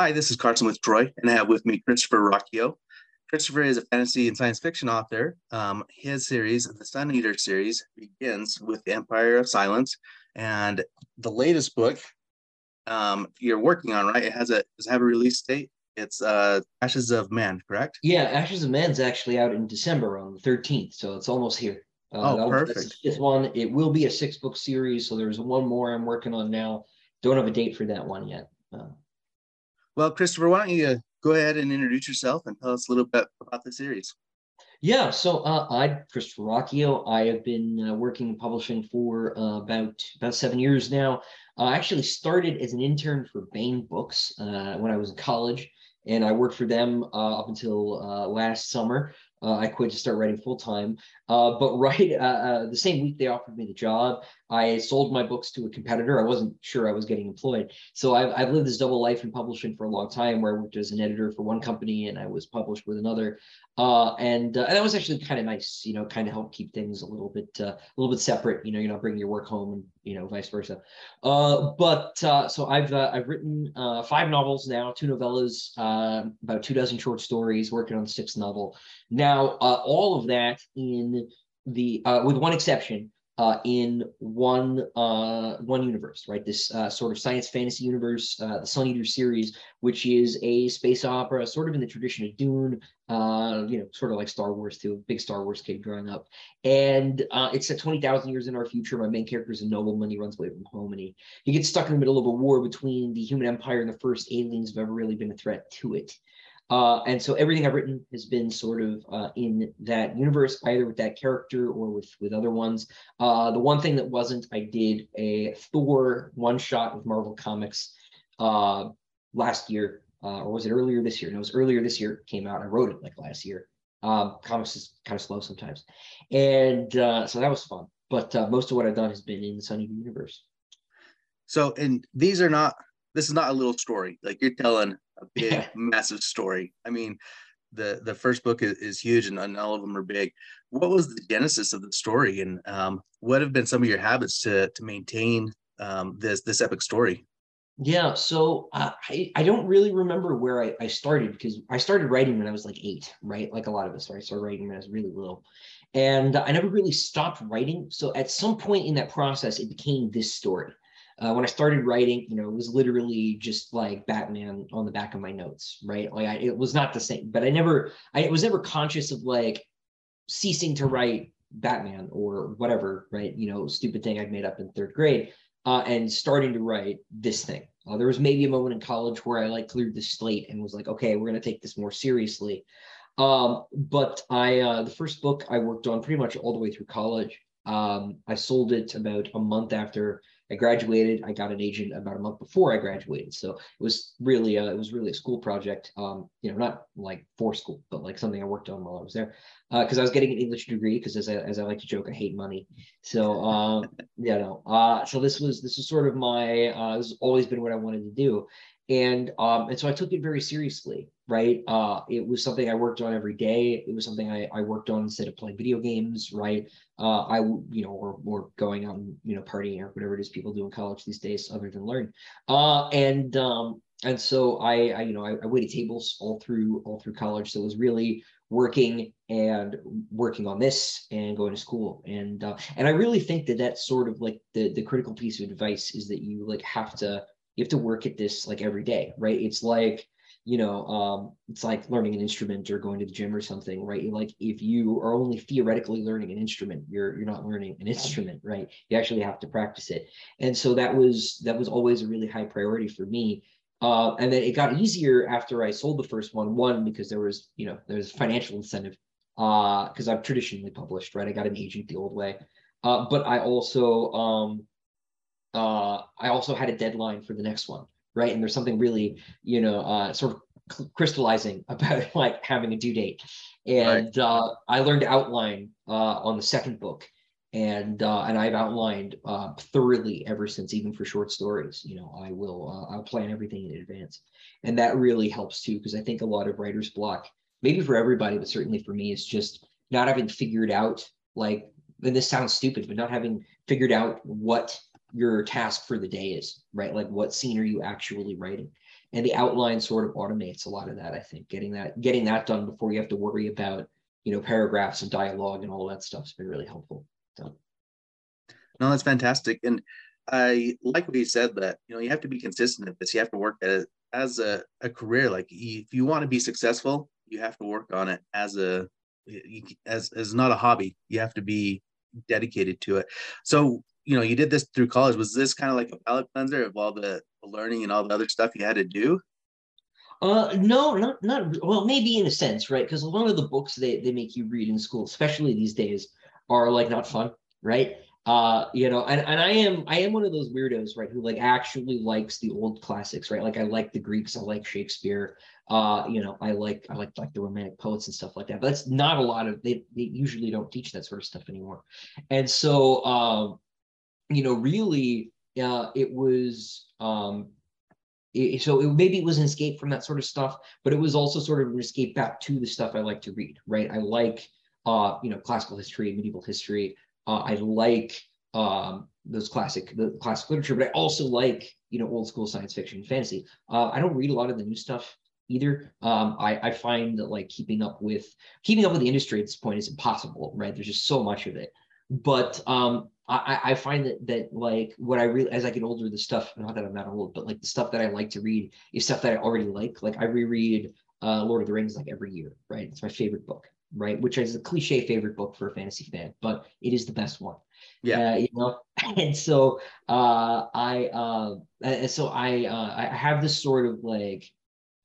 Hi, this is Carson with Troy, and I have with me Christopher Ruocchio. Christopher is a fantasy and science fiction author. Um, his series, the Sun Eater series, begins with the Empire of Silence, and the latest book um, you're working on, right? It has a does it have a release date? It's uh, Ashes of Man, correct? Yeah, Ashes of Man's actually out in December on the 13th, so it's almost here. Uh, oh, perfect. This one, it will be a six book series, so there's one more I'm working on now. Don't have a date for that one yet. Uh, well, Christopher, why don't you uh, go ahead and introduce yourself and tell us a little bit about the series? Yeah, so uh, I'm Christopher Ruocchio. I have been uh, working in publishing for uh, about about seven years now. I actually started as an intern for Baen Books uh, when I was in college, and I worked for them uh, up until last summer. I quit to start writing full time. Uh, but right uh, uh, the same week they offered me the job, I sold my books to a competitor. I wasn't sure I was getting employed. So I've, I've lived this double life in publishing for a long time where I worked as an editor for one company and I was published with another. Uh, and, uh, and that was actually kind of nice, you know, kind of help keep things a little bit a little bit separate. You know, you're not bringing your work home and, you know, vice versa. but so I've, I've written five novels now, two novellas, about two dozen short stories, working on the sixth novel. Now, all of that in the uh, with one exception uh, in one uh, one universe, right? This uh, sort of science fantasy universe, uh, the Sun Eater series, which is a space opera, sort of in the tradition of Dune, uh, you know, sort of like Star Wars too. Big Star Wars kid growing up, and uh, it's set twenty thousand years in our future. My main character is a nobleman. He runs away from home, and he he gets stuck in the middle of a war between the human empire and the first aliens who've ever really been a threat to it. Uh, and so everything I've written has been sort of uh, in that universe, either with that character or with with other ones. Uh, the one thing that wasn't, I did a Thor one shot with Marvel Comics uh, last year, uh, or was it earlier this year? No, it was earlier this year. Came out. I wrote it like last year. Um, comics is kind of slow sometimes, and uh, so that was fun. But most of what I've done has been in the Sun Eater universe. So, and these are not. This is not a little story. Like you're telling a big, yeah. massive story. I mean, the the first book is, is huge, and, and, all of them are big. What was the genesis of the story, and um, what have been some of your habits to to maintain um, this this epic story? Yeah, so uh, I I don't really remember where I, I started because I started writing when I was like eight, right? Like a lot of us, right? I started writing when I was really little, and I never really stopped writing. So at some point in that process, it became this story uh, when I started writing, you know, it was literally just like Batman on the back of my notes, right? Like I, it was not the same, but I never, I was never conscious of like ceasing to write Batman or whatever, right? You know, stupid thing I'd made up in third grade, uh, and starting to write this thing. Uh, there was maybe a moment in college where I like cleared the slate and was like, okay, we're gonna take this more seriously. Um, but I, uh, the first book I worked on pretty much all the way through college. Um, I sold it about a month after I graduated. I got an agent about a month before I graduated, so it was really a, it was really a school project. Um, you know, not like for school, but like something I worked on while I was there, because uh, I was getting an English degree. Because as I as I like to joke, I hate money. So um, yeah, no. Uh, so this was this was sort of my uh, this has always been what I wanted to do, and um, and so I took it very seriously, right? Uh, it was something I worked on every day. It was something I, I worked on instead of playing video games, right? Uh, I you know, or or going out and you know partying or whatever it is people do in college these days, other than learn. Uh, and um, and so I, I you know I, I waited tables all through all through college. So it was really working and working on this and going to school and uh, and I really think that that's sort of like the the critical piece of advice is that you like have to you have to work at this like every day, right? It's like, you know, um, it's like learning an instrument or going to the gym or something, right? Like if you are only theoretically learning an instrument, you're you're not learning an instrument, right? You actually have to practice it. And so that was that was always a really high priority for me. Uh, and then it got easier after I sold the first one. One because there was, you know, there's financial incentive uh because uh, I've traditionally published, right? I got an agent the old way, uh, but I also um, uh, I also had a deadline for the next one, right? And there's something really, you know, uh, sort of crystallizing about like having a due date. And right. uh, I learned to outline uh, on the second book, and uh, and I've outlined uh, thoroughly ever since, even for short stories. You know, I will uh, I'll plan everything in advance, and that really helps too because I think a lot of writer's block, maybe for everybody, but certainly for me, is just not having figured out like. And this sounds stupid, but not having figured out what your task for the day is, right? Like what scene are you actually writing? and the outline sort of automates a lot of that i think. Getting that getting that done before you have to worry about you know paragraphs and dialogue and all that stuff's been really helpful. So. No that's fantastic. And i like what you said that you know you have to be consistent at this. You have to work at it as a, a career. Like if you want to be successful you have to work on it as a as as not a hobby. You have to be dedicated to it. So you know you did this through college was this kind of like a palate cleanser of all the learning and all the other stuff you had to do? Uh no not not well maybe in a sense right because a lot of the books they, they make you read in school especially these days are like not fun right? Uh you know and, and i am i am one of those weirdos right who like actually likes the old classics right? Like i like the greeks i like shakespeare uh you know i like i like like the romantic poets and stuff like that but that's not a lot of they, they usually don't teach that sort of stuff anymore. And so um you know really uh it was um it, so it, maybe it was an escape from that sort of stuff but it was also sort of an escape back to the stuff i like to read right i like uh you know classical history medieval history uh, I like um, those classic the classic literature, but I also like you know old school science fiction fantasy. Uh, I don't read a lot of the new stuff either. Um, I, I find that like keeping up with keeping up with the industry at this point is impossible, right? There's just so much of it. But um, I, I find that that like what I really as I get older, the stuff not that I'm not old, but like the stuff that I like to read is stuff that I already like. Like I reread uh, Lord of the Rings like every year, right? It's my favorite book right? Which is a cliche favorite book for a fantasy fan, but it is the best one. Yeah, uh, you know, and so uh, I uh, so I uh, I have this sort of like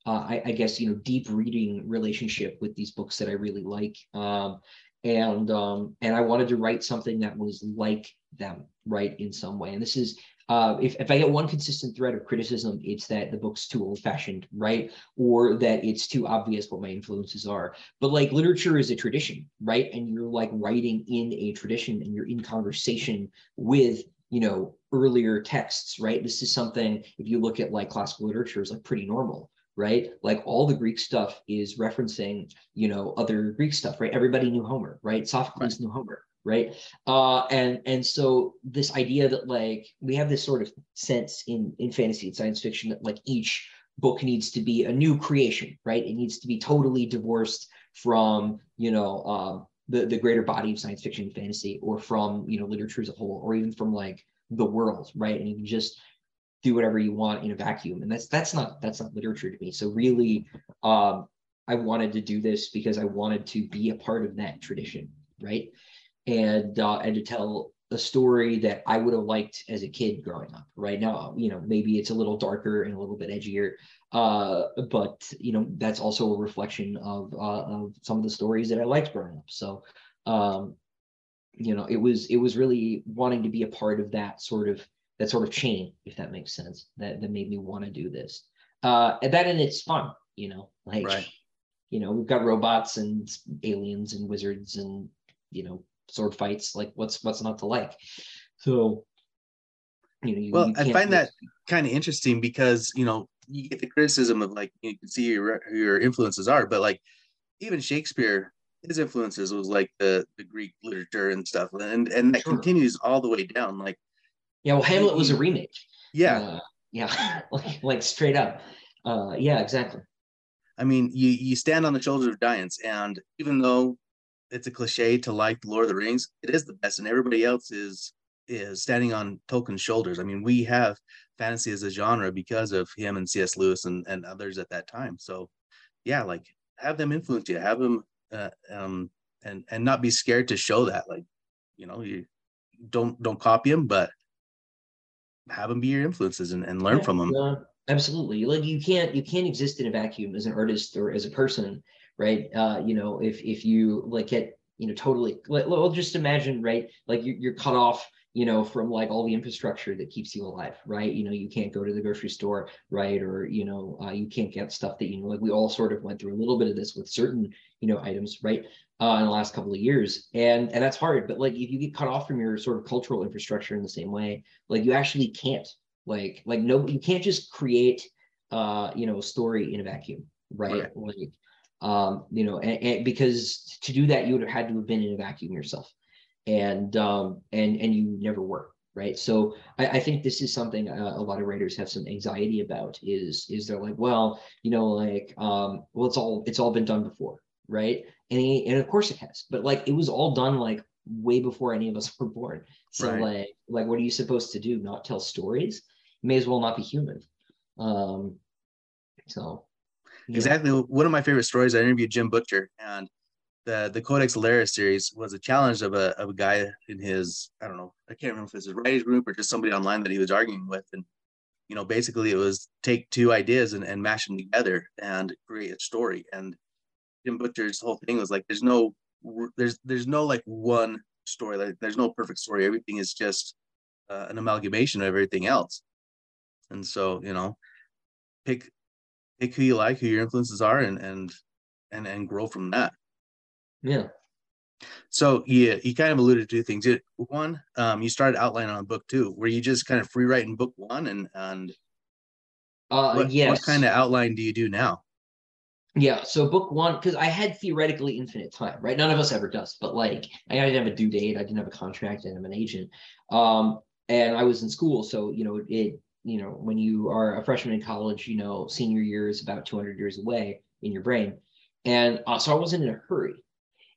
uh, I, I guess you know deep reading relationship with these books that I really like, um, and um, and I wanted to write something that was like them, right, in some way. And this is uh, if, if I get one consistent thread of criticism, it's that the book's too old fashioned, right? Or that it's too obvious what my influences are. But like literature is a tradition, right? And you're like writing in a tradition and you're in conversation with, you know, earlier texts, right? This is something, if you look at like classical literature, is like pretty normal right? Like all the Greek stuff is referencing, you know, other Greek stuff, right? Everybody knew Homer, right? Sophocles right. knew Homer, right uh and and so this idea that like we have this sort of sense in in fantasy and science fiction that like each book needs to be a new creation right it needs to be totally divorced from you know um the the greater body of science fiction and fantasy or from you know literature as a whole or even from like the world right and you can just do whatever you want in a vacuum and that's that's not that's not literature to me so really um i wanted to do this because i wanted to be a part of that tradition right and uh, and to tell a story that I would have liked as a kid growing up. Right now, you know, maybe it's a little darker and a little bit edgier, uh, but you know, that's also a reflection of uh, of some of the stories that I liked growing up. So, um, you know, it was it was really wanting to be a part of that sort of that sort of chain, if that makes sense, that that made me want to do this. Uh, and that and it's fun, you know, like. Right. You know, we've got robots and aliens and wizards and you know sword fights. Like what's what's not to like? So you know, you, well, you I find that kind of interesting because you know you get the criticism of like you can see your your influences are, but like even Shakespeare, his influences was like the the Greek literature and stuff, and and that sure. continues all the way down. Like yeah, well, Hamlet was a remake. Yeah, uh, yeah, like like straight up. Uh, yeah, exactly. I mean, you you stand on the shoulders of giants, and even though it's a cliche to like Lord of the Rings. It is the best, and everybody else is is standing on Tolkien's shoulders. I mean, we have fantasy as a genre because of him and C.S. Lewis and, and others at that time. So, yeah, like have them influence you, have them, uh, um, and and not be scared to show that. Like, you know, you don't don't copy them, but have them be your influences and, and learn yeah, from them. Uh, absolutely, like you can't you can't exist in a vacuum as an artist or as a person right? Uh, you know, if if you like get you know totally, let, well, just imagine, right? Like you, you're cut off you know, from like all the infrastructure that keeps you alive, right? You know, you can't go to the grocery store, right? Or, you know, uh, you can't get stuff that, you know, like we all sort of went through a little bit of this with certain, you know, items, right? Uh, in the last couple of years. And, and that's hard, but like, if you get cut off from your sort of cultural infrastructure in the same way, like you actually can't like, like no, you can't just create, uh, you know, a story in a vacuum, right? right. Like, um, you know, and, and, because to do that, you would have had to have been in a vacuum yourself, and um, and and you never were, right? So i, I think this is something uh, a lot of writers have some anxiety about is is they're like well you know like um well it's all it's all been done before right? And he, and of course it has but like it was all done like way before any of us were born. So right. like like what are you supposed to do? Not tell stories? You may as well not be human. Um so exactly. One of my favorite stories i interviewed jim butcher and the the Codex Alera series was a challenge of a of a guy in his I don't know I can't remember if it was his writing group or just somebody online that he was arguing with, and you know basically it was take two ideas and, and mash them together and create a story. And Jim Butcher's whole thing was like there's no there's there's no like one story like there's no perfect story. Everything is just uh, an amalgamation of everything else. And so you know, pick pick who you like, who your influences are, and and and and grow from that. Yeah. So yeah, you kind of alluded to things. One, um, you started outlining on book two. Were you just kind of free writing book one, and and uh, what, yes. what kind of outline do you do now? Yeah, so book one, because I had theoretically infinite time, right? None of us ever does, but like I didn't have a due date, I didn't have a contract, and I'm an agent. Um, and I was in school, so you know, it, you know, when you are a freshman in college, you know, senior year is about 200 years away in your brain. And uh, so I wasn't in a hurry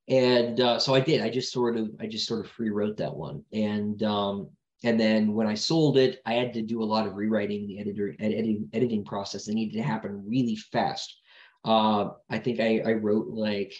and uh, so I did. I just sort of I just sort of free wrote that one, and um, and then when I sold it, I had to do a lot of rewriting the editor ed- editing editing process. It needed to happen really fast. Uh, I think I I wrote like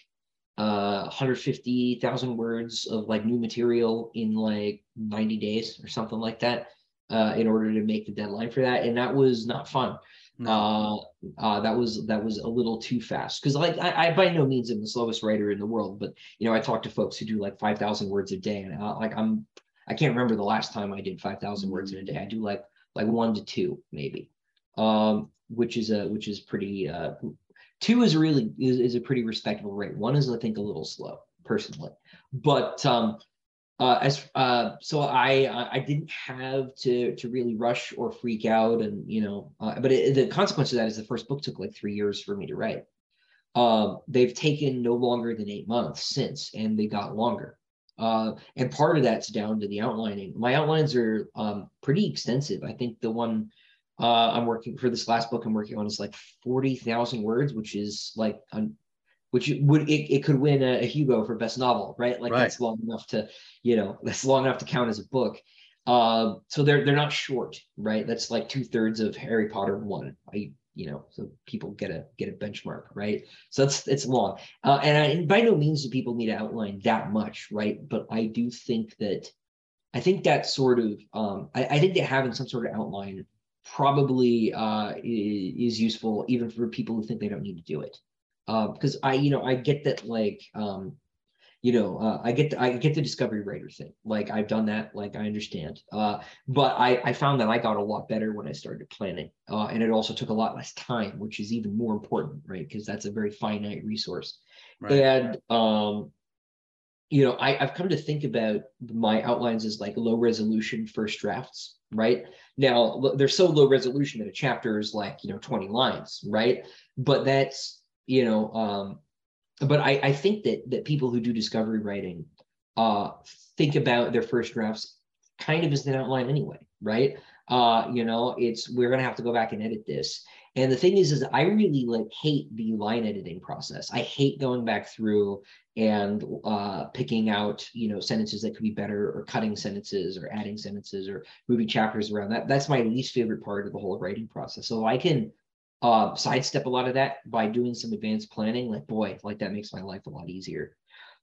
uh 150,000 words of like new material in like 90 days or something like that uh, in order to make the deadline for that, and that was not fun. Uh, uh, that was that was a little too fast because like I, I, by no means am the slowest writer in the world, but you know I talk to folks who do like five thousand words a day, and uh, like I'm I can't remember the last time I did five thousand words in a day. I do like like one to two maybe, um, which is a which is pretty. Uh, two is really is, is a pretty respectable rate. One is I think a little slow personally, but um, uh, as uh, so I I didn't have to to really rush or freak out and you know uh, but it, the consequence of that is the first book took like three years for me to write. Um, they've taken no longer than eight months since, and they got longer. Uh, and part of that's down to the outlining. My outlines are um, pretty extensive. I think the one uh, I'm working for this last book I'm working on is like forty thousand words, which is like which would it, it could win a, a, Hugo for best novel, right? Like right. that's long enough to, you know, that's long enough to count as a book. Uh, so they're they're not short, right? That's like two thirds of Harry Potter one. I you know, so people get a get a benchmark, right? So it's it's long, uh, and, I, and by no means do people need to outline that much, right? But I do think that I think that sort of um, I, I think that having some sort of outline probably uh, is useful even for people who think they don't need to do it because uh, I, you know, I get that like, um, you know, uh, I get the, I get the discovery writer thing. Like I've done that. Like I understand. Uh, but I I found that I got a lot better when I started planning, uh, and it also took a lot less time, which is even more important, right? Because that's a very finite resource. Right. And um, you know, I, I've come to think about my outlines as like low resolution first drafts, right? Now they're so low resolution that a chapter is like you know 20 lines, right? But that's you know um but i i think that that people who do discovery writing uh think about their first drafts kind of as an outline anyway right? Uh you know it's we're gonna have to go back and edit this. And the thing is is i really like hate the line editing process. I hate going back through and uh picking out you know sentences that could be better or cutting sentences or adding sentences or moving chapters around. That that's my least favorite part of the whole writing process. So i can uh, sidestep a lot of that by doing some advanced planning. Like, boy, like that makes my life a lot easier.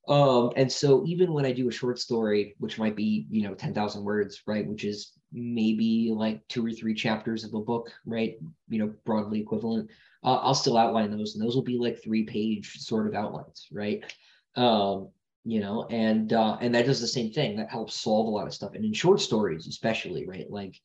Um, and so even when I do a short story, which might be, you know, 10,000 words, right, which is maybe like two or three chapters of a book, right, you know, broadly equivalent, uh, I'll still outline those, and those will be like three page sort of outlines, right? Um, you know, and uh, and that does the same thing. That helps solve a lot of stuff, and in short stories, especially, right, like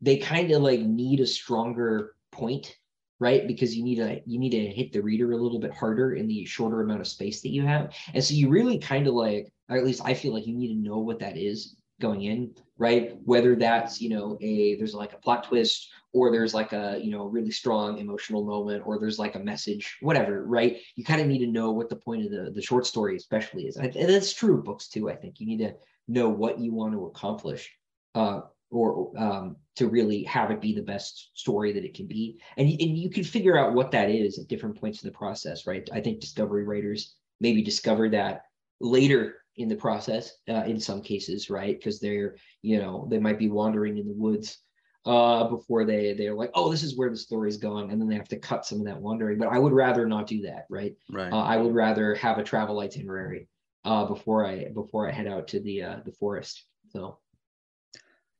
they kind of like need a stronger point right? Because you need to you need to hit the reader a little bit harder in the shorter amount of space that you have. And so you really kind of like or at least i feel like you need to know what that is going in right? Whether that's you know a there's like a plot twist or there's like a you know really strong emotional moment or there's like a message whatever right? You kind of need to know what the point of the the short story especially is. And that's true of books too i think. You need to know what you want to accomplish uh or um, to really have it be the best story that it can be. And, and you can figure out what that is at different points in the process, right? I think discovery writers maybe discover that later in the process uh, in some cases, right? Because they're, you know, they might be wandering in the woods uh, before they they're like, oh, this is where the story's going, and then they have to cut some of that wandering. But I would rather not do that, right? Right. Uh, I would rather have a travel itinerary uh, before I before I head out to the uh, the forest. So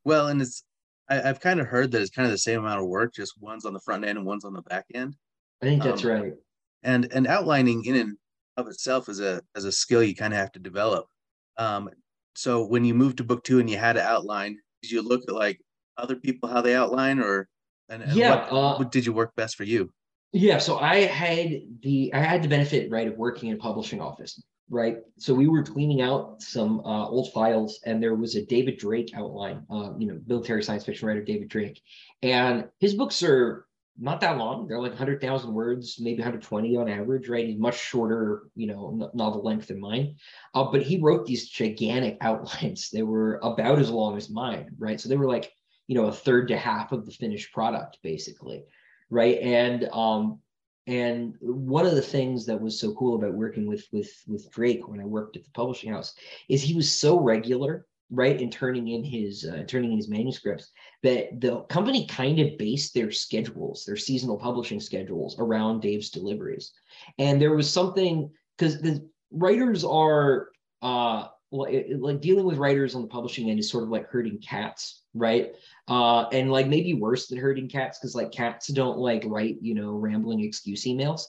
Well, and it's I, I've kind of heard that it's kind of the same amount of work, just one's on the front end and one's on the back end. I think that's Um, right. And and outlining in and of itself is a as a skill you kind of have to develop. Um, so when you moved to book two and you had to outline, did you look at like other people how they outline or and, and Yeah, what, uh, what did you work best for you? Yeah, so I had the I had the benefit right of working in a publishing office, right? So we were cleaning out some uh, old files, and there was a David Drake outline, uh, you know, military science fiction writer David Drake, and his books are not that long. They're like hundred thousand words, maybe hundred twenty on average, right? He's much shorter, you know, novel length than mine, uh, but he wrote these gigantic outlines. They were about as long as mine, right? So they were like, you know, a third to half of the finished product, basically right and um and one of the things that was so cool about working with with with drake when i worked at the publishing house is he was so regular right in turning in his uh, turning in his manuscripts that the company kind of based their schedules their seasonal publishing schedules around dave's deliveries. And there was something because the writers are uh like, like dealing with writers on the publishing end is sort of like herding cats right? Uh, and like maybe worse than herding cats because like cats don't like write you know rambling excuse emails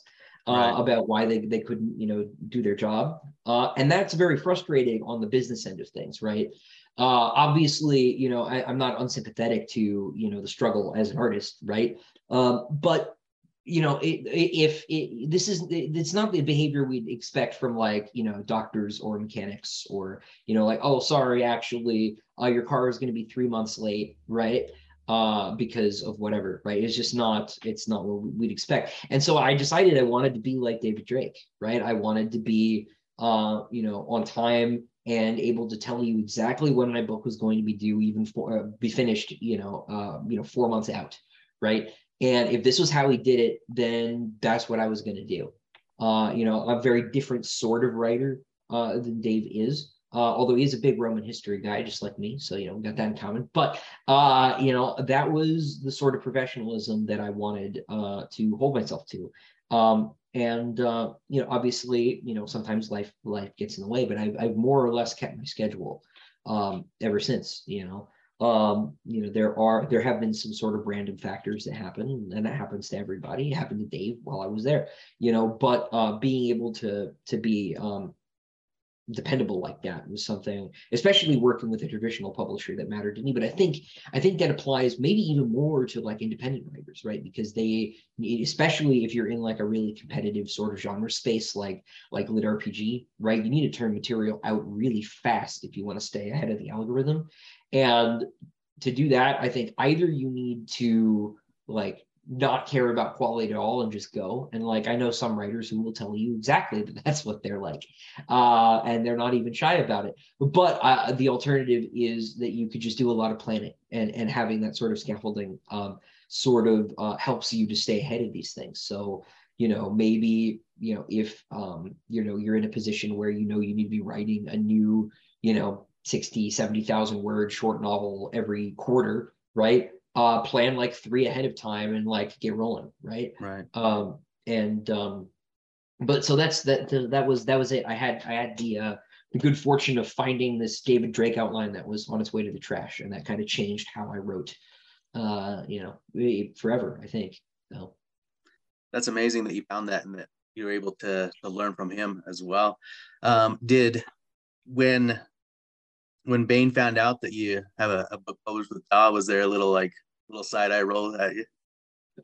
uh, Right. about why they, they couldn't you know do their job. Uh, and that's very frustrating on the business end of things right? Uh, obviously you know I, i'm not unsympathetic to you know the struggle as an artist right? Um, but you know if this is it's not the behavior we'd expect from like you know doctors or mechanics or you know like oh sorry actually uh, your car is going to be three months late right? Uh because of whatever right? It's just not it's not what we'd expect. And so i decided i wanted to be like david drake right? I wanted to be uh you know on time and able to tell you exactly when my book was going to be due even for uh, be finished you know uh you know four months out right and if this was how he did it then that's what i was going to do uh you know a very different sort of writer uh than dave is uh, although he's a big Roman history guy, just like me. So, you know, we got that in common. But, uh, you know, that was the sort of professionalism that I wanted uh, to hold myself to. Um, and, uh, you know, obviously, you know, sometimes life life gets in the way, but I've, I've more or less kept my schedule um, ever since, you know. Um, you know, there are there have been some sort of random factors that happen, and that happens to everybody. It happened to Dave while I was there, you know. But uh, being able to to be um, dependable like that was something especially working with a traditional publisher that mattered to me. But i think i think that applies maybe even more to like independent writers right? Because they especially if you're in like a really competitive sort of genre space like like lit rpg right? You need to turn material out really fast if you want to stay ahead of the algorithm. And to do that i think either you need to like not care about quality at all and just go and like i know some writers who will tell you exactly that that's what they're like uh, and they're not even shy about it. But uh, the alternative is that you could just do a lot of planning, and and having that sort of scaffolding um, sort of uh, helps you to stay ahead of these things. So you know maybe you know if um, you know you're in a position where you know you need to be writing a new you know 60 70,000 word short novel every quarter, right? Uh, plan like three ahead of time and like get rolling, right? Right. um and um but so that's that that was that was it i had i had the uh the good fortune of finding this david drake outline that was on its way to the trash and that kind of changed how i wrote uh you know forever i think so That's amazing that you found that and that you were able to to learn from him as well. Um, did when when Baen found out that you have a, book published with Daw, was there a little like little side eye roll at you?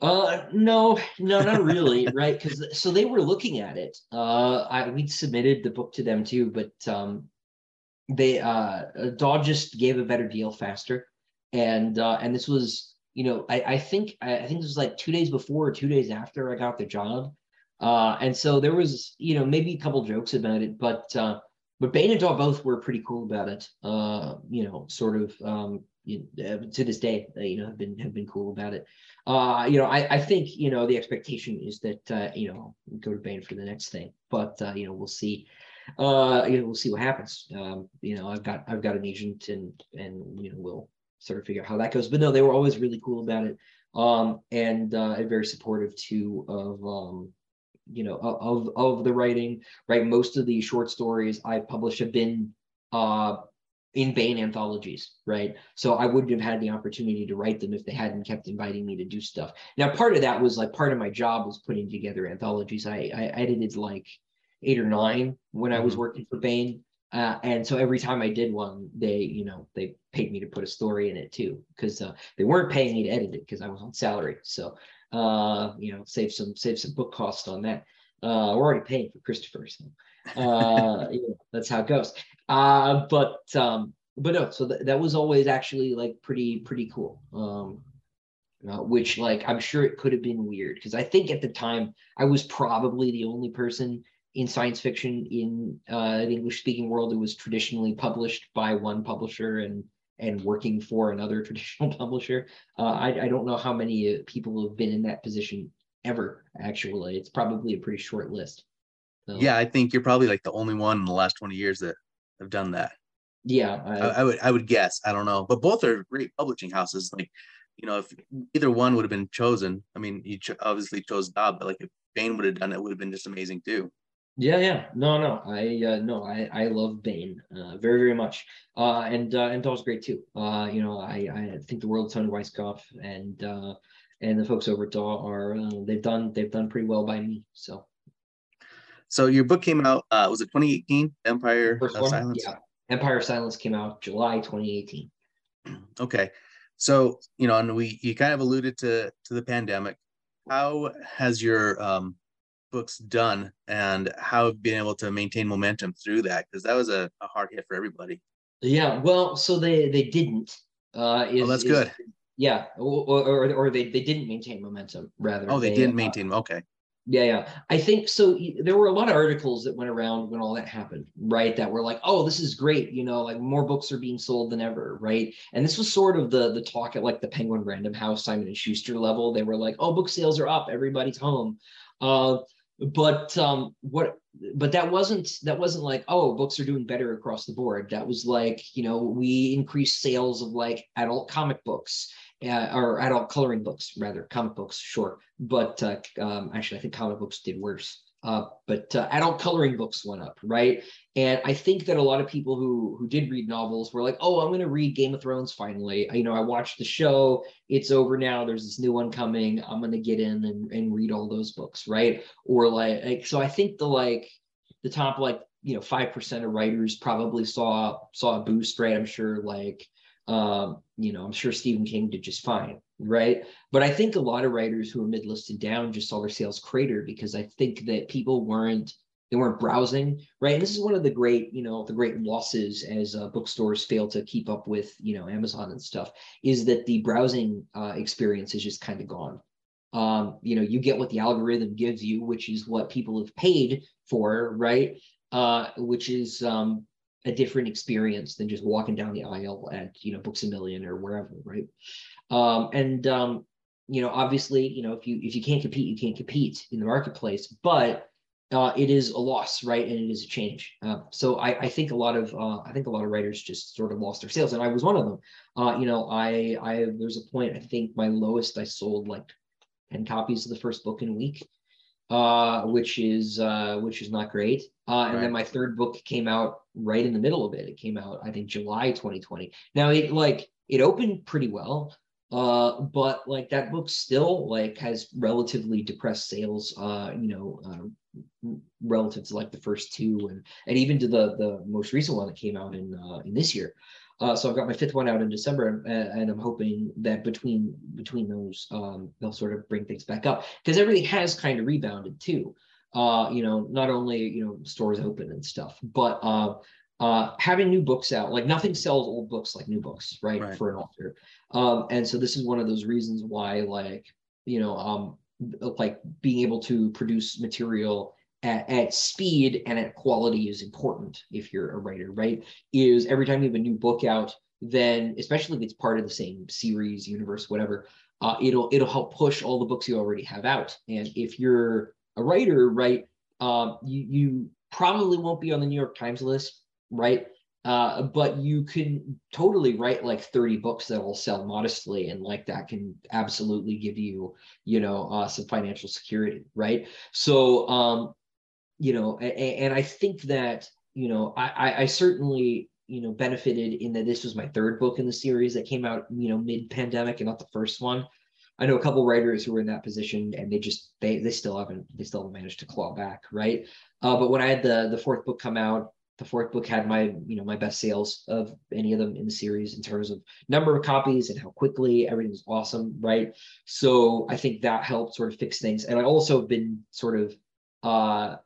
Uh, no, no, not really, right? Because so they were looking at it. Uh, I we'd submitted the book to them too, but um, they uh, Daw just gave a better deal faster, and uh, and this was, you know, I I think I, I think this was like two days before or two days after I got the job, uh, and so there was, you know, maybe a couple jokes about it, but uh, but Baen and Daw both were pretty cool about it. Uh, you know, sort of um, you, uh, to this day, uh, you know, have been have been cool about it. Uh, you know, I, I think you know the expectation is that uh, you know go to Baen for the next thing, but uh, you know we'll see. Uh, you know, we'll see what happens. Um, you know, I've got I've got an agent, and and you know we'll sort of figure out how that goes. But no, they were always really cool about it, um, and uh, very supportive too of um, you know of of the writing. Right, most of the short stories I've published have been uh in Baen anthologies, right? So I wouldn't have had the opportunity to write them if they hadn't kept inviting me to do stuff. Now, part of that was like part of my job was putting together anthologies. I, I edited like eight or nine when I was mm-hmm. working for Baen. Uh, and so every time I did one, they, you know, they paid me to put a story in it too, because uh, they weren't paying me to edit it because I was on salary. So, uh, you know, save some save some book cost on that. Uh, we're already paying for Christopher, so uh, that's how it goes. Uh, but um, but no, so th- that was always actually like pretty pretty cool. Um, uh, which like I'm sure it could have been weird because I think at the time I was probably the only person in science fiction in uh, the English speaking world who was traditionally published by one publisher and and working for another traditional publisher. Uh, I, I don't know how many uh, people have been in that position ever. Actually, it's probably a pretty short list. So, yeah, I think you're probably like the only one in the last 20 years that have done that. Yeah, I, I, I would I would guess. I don't know, but both are great publishing houses. Like, you know, if either one would have been chosen, I mean, you cho- obviously chose Bob, but like if Baen would have done it, would have been just amazing too. Yeah, yeah, no, no, I uh, no, I I love Baen uh, very very much, uh, and uh, and Daw's great too. Uh, you know, I I think the world's of Toni Weisskopf and uh, and the folks over at Daw are uh, they've done they've done pretty well by me. So so your book came out, uh, was it 2018, Empire of Silence? Yeah, Empire of Silence came out July 2018. Okay. So, you know, and we, you kind of alluded to, to the pandemic. How has your um, books done and how been able to maintain momentum through that? Because that was a, a, hard hit for everybody. Yeah, well, so they they didn't. Uh, is, oh, that's is, good. Yeah, or, or, or they, they didn't maintain momentum rather. Oh, they, they didn't uh, maintain. Okay. Yeah, yeah. I think so. There were a lot of articles that went around when all that happened, right? That were like, "Oh, this is great," you know, like more books are being sold than ever, right? And this was sort of the the talk at like the Penguin Random House, Simon and Schuster level. They were like, "Oh, book sales are up, everybody's home." Uh, but um, what? But that wasn't that wasn't like, "Oh, books are doing better across the board." That was like, you know, we increased sales of like adult comic books uh, or adult coloring books, rather comic books, sure. But uh, um, actually, I think comic books did worse. Uh, but uh, adult coloring books went up, right? And I think that a lot of people who who did read novels were like, "Oh, I'm going to read Game of Thrones finally." You know, I watched the show; it's over now. There's this new one coming. I'm going to get in and, and read all those books, right? Or like, like, so I think the like the top like you know five percent of writers probably saw saw a boost, right? I'm sure like um, you know, I'm sure Stephen King did just fine, right? But I think a lot of writers who are mid-listed down just saw their sales crater because I think that people weren't they weren't browsing, right? And this is one of the great, you know, the great losses as uh, bookstores fail to keep up with, you know, Amazon and stuff, is that the browsing uh, experience is just kind of gone. Um, you know, you get what the algorithm gives you, which is what people have paid for, right? Uh, which is um, a different experience than just walking down the aisle at you know Books a Million or wherever, right? Um, and um, you know, obviously, you know, if you if you can't compete, you can't compete in the marketplace, but uh, it is a loss, right? And it is a change. Uh, so I, I think a lot of uh, I think a lot of writers just sort of lost their sales, and I was one of them. Uh, you know, I I there's a point I think my lowest I sold like ten copies of the first book in a week uh, which is uh, which is not great. Uh, and right. then my third book came out right in the middle of it. It came out, I think, July 2020. Now it like it opened pretty well, uh, but like that book still like has relatively depressed sales. Uh, you know, uh, relative to like the first two, and and even to the the most recent one that came out in uh, in this year. Uh, so I've got my fifth one out in December, and, and I'm hoping that between between those, um, they'll sort of bring things back up because everything has kind of rebounded too. Uh, you know, not only you know stores open and stuff, but uh, uh, having new books out. Like nothing sells old books like new books, right? right. For an author, um, and so this is one of those reasons why, like you know, um, like being able to produce material at, at, speed and at quality is important if you're a writer, right? Is every time you have a new book out, then especially if it's part of the same series, universe, whatever, uh, it'll it'll help push all the books you already have out. And if you're a writer, right, um, you you probably won't be on the New York Times list, right? Uh, but you can totally write like 30 books that will sell modestly and like that can absolutely give you you know uh, some financial security right so um you know and, and i think that you know I, I certainly you know benefited in that this was my third book in the series that came out you know mid pandemic and not the first one i know a couple writers who were in that position and they just they they still haven't they still haven't managed to claw back right? Uh, but when i had the the fourth book come out the fourth book had my you know my best sales of any of them in the series in terms of number of copies and how quickly everything was awesome right? So i think that helped sort of fix things. And i also have been sort of uh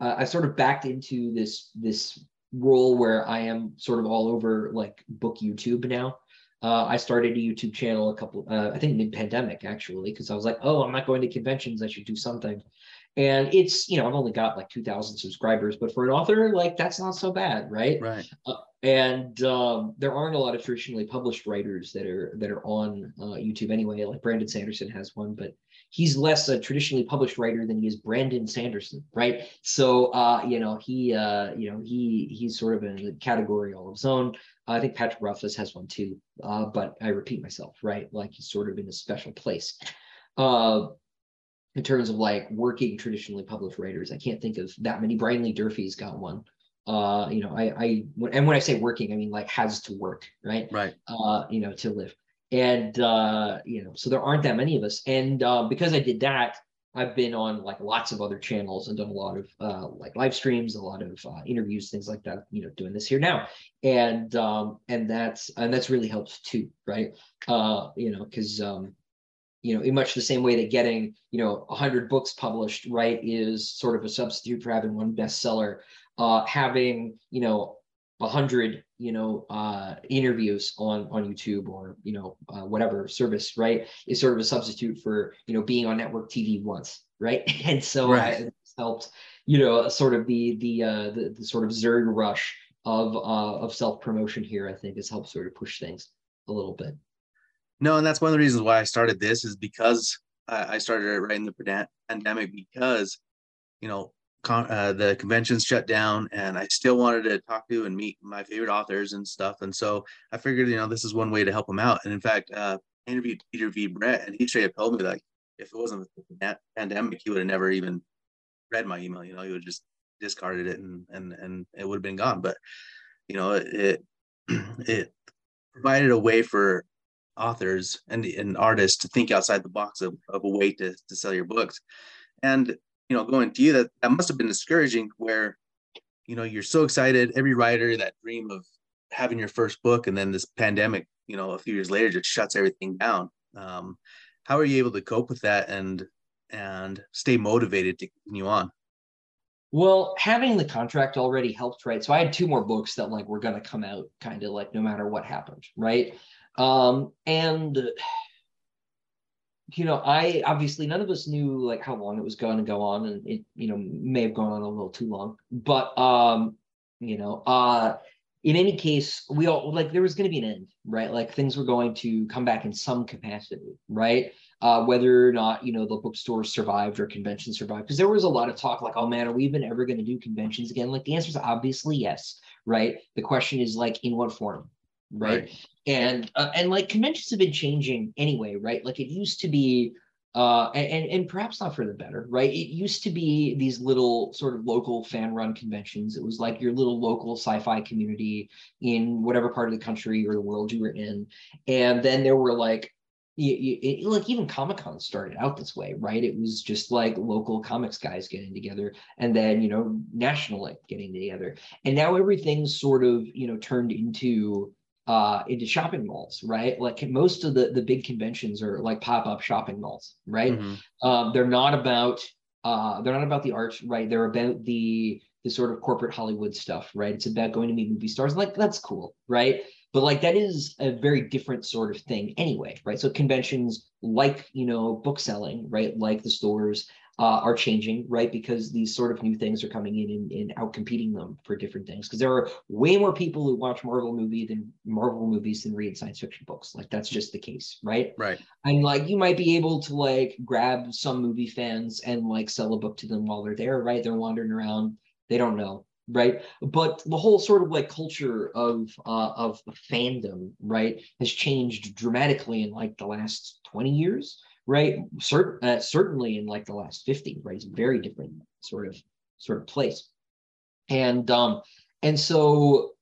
i sort of backed into this this role where i am sort of all over like book youtube now uh, I started a YouTube channel a couple, uh, I think mid pandemic actually, because I was like, oh, I'm not going to conventions. I should do something. And it's you know i've only got like 2000 subscribers but for an author like that's not so bad right? Right. Uh, and um, there aren't a lot of traditionally published writers that are that are on uh, youtube anyway. Like brandon sanderson has one but he's less a traditionally published writer than he is brandon sanderson right? So uh, you know he uh, you know he he's sort of in a category all of his own i think patrick rothfuss has one too uh, but i repeat myself right like he's sort of in a special place uh, in terms of like working traditionally published writers. I can't think of that many. Brian Lee Durfee's got one. Uh, you know, I, I, and when I say working, I mean like has to work, right? Right. Uh, you know, to live. And uh, you know, so there aren't that many of us. And uh, because I did that, I've been on like lots of other channels and done a lot of uh, like live streams, a lot of uh, interviews, things like that. You know, doing this here now, and um, and that's and that's really helped too, right? Uh, you know, because um, you know, in much the same way that getting, you know, 100 books published, right, is sort of a substitute for having one bestseller. Uh, having, you know, 100, you know, uh, interviews on on YouTube or you know uh, whatever service, right, is sort of a substitute for you know being on network TV once, right? And so right. it's helped, you know, sort of the the uh, the, the sort of zerg rush of uh, of self promotion here. I think has helped sort of push things a little bit. No, and that's one of the reasons why I started this is because I, I started it right in the pandemic because, you know, con- uh, the conventions shut down and I still wanted to talk to and meet my favorite authors and stuff. And so I figured, you know, this is one way to help them out. And in fact, uh, I interviewed Peter V. Brett and he straight up told me like, if it wasn't the pandemic, he would have never even read my email. You know, he would just discarded it and and and it would have been gone. But you know, it it, provided a way for authors and, and artists to think outside the box of, of a way to, to sell your books. And, you know, going to you, that, that must have been discouraging where, you know, you're so excited, every writer, that dream of having your first book, and then this pandemic, you know, a few years later just shuts everything down. Um, how are you able to cope with that and and stay motivated to continue on? Well, having the contract already helped, right? So I had two more books that like were gonna come out kind of like no matter what happened, right? Um, and you know, I obviously none of us knew like how long it was going to go on, and it you know may have gone on a little too long. But um, you know, uh, in any case, we all like there was going to be an end, right? Like things were going to come back in some capacity, right? Uh, whether or not you know the bookstores survived or conventions survived, because there was a lot of talk like, oh man, are we even ever going to do conventions again? Like the answer is obviously yes, right? The question is like in what form, right? right. And uh, and like conventions have been changing anyway, right? Like it used to be uh, and and perhaps not for the better, right? It used to be these little sort of local fan run conventions. It was like your little local sci-fi community in whatever part of the country or the world you were in, and then there were like. You, you, like even Comic Con started out this way, right? It was just like local comics guys getting together, and then you know nationally getting together, and now everything's sort of you know turned into uh, into shopping malls, right? Like most of the the big conventions are like pop up shopping malls, right? Mm-hmm. Um, they're not about uh, they're not about the art, right? They're about the the sort of corporate Hollywood stuff, right? It's about going to meet movie stars. Like that's cool, right? But like that is a very different sort of thing anyway, right? So conventions like you know book selling, right? Like the stores, uh, are changing, right? Because these sort of new things are coming in and, and out competing them for different things. Because there are way more people who watch Marvel movie than Marvel movies than read science fiction books. Like that's just the case, right? Right. And like you might be able to like grab some movie fans and like sell a book to them while they're there, right? They're wandering around, they don't know, right? But the whole sort of like culture of uh, of fandom, right, has changed dramatically in like the last twenty years right? Cert- uh, certainly in like the last 50, right? It's very different sort of sort of place. And um, and so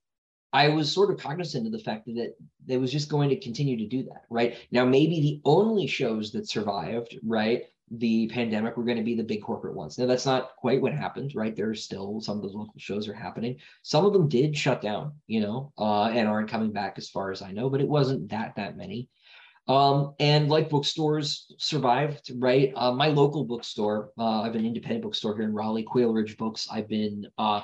I was sort of cognizant of the fact that it, was just going to continue to do that, right? Now, maybe the only shows that survived, right, the pandemic were going to be the big corporate ones. Now, that's not quite what happened, right? There's still some of those local shows are happening. Some of them did shut down, you know, uh, and aren't coming back as far as I know, but it wasn't that that many. Um, and like bookstores survived, right? Uh, my local bookstore, uh, I have an independent bookstore here in Raleigh, Quail Ridge Books. I've been uh,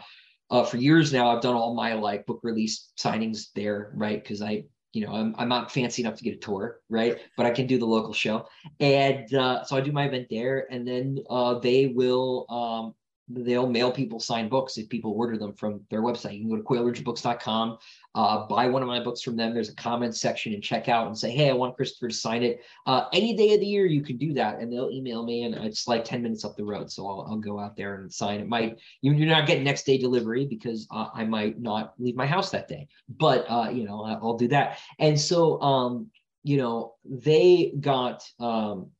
uh, for years now. I've done all my like book release signings there, right? Because I, you know, I'm, I'm not fancy enough to get a tour, right? But I can do the local show, and uh, so I do my event there, and then uh, they will um, they'll mail people signed books if people order them from their website. You can go to quailridgebooks.com, uh, buy one of my books from them. There's a comments section and check out and say, hey, I want Christopher to sign it. Uh, any day of the year, you can do that. And they'll email me and it's like 10 minutes up the road. So I'll, I'll go out there and sign it. Might You're not getting next day delivery because uh, I might not leave my house that day, but uh, you know, I'll do that. And so, um, you know, they got, um,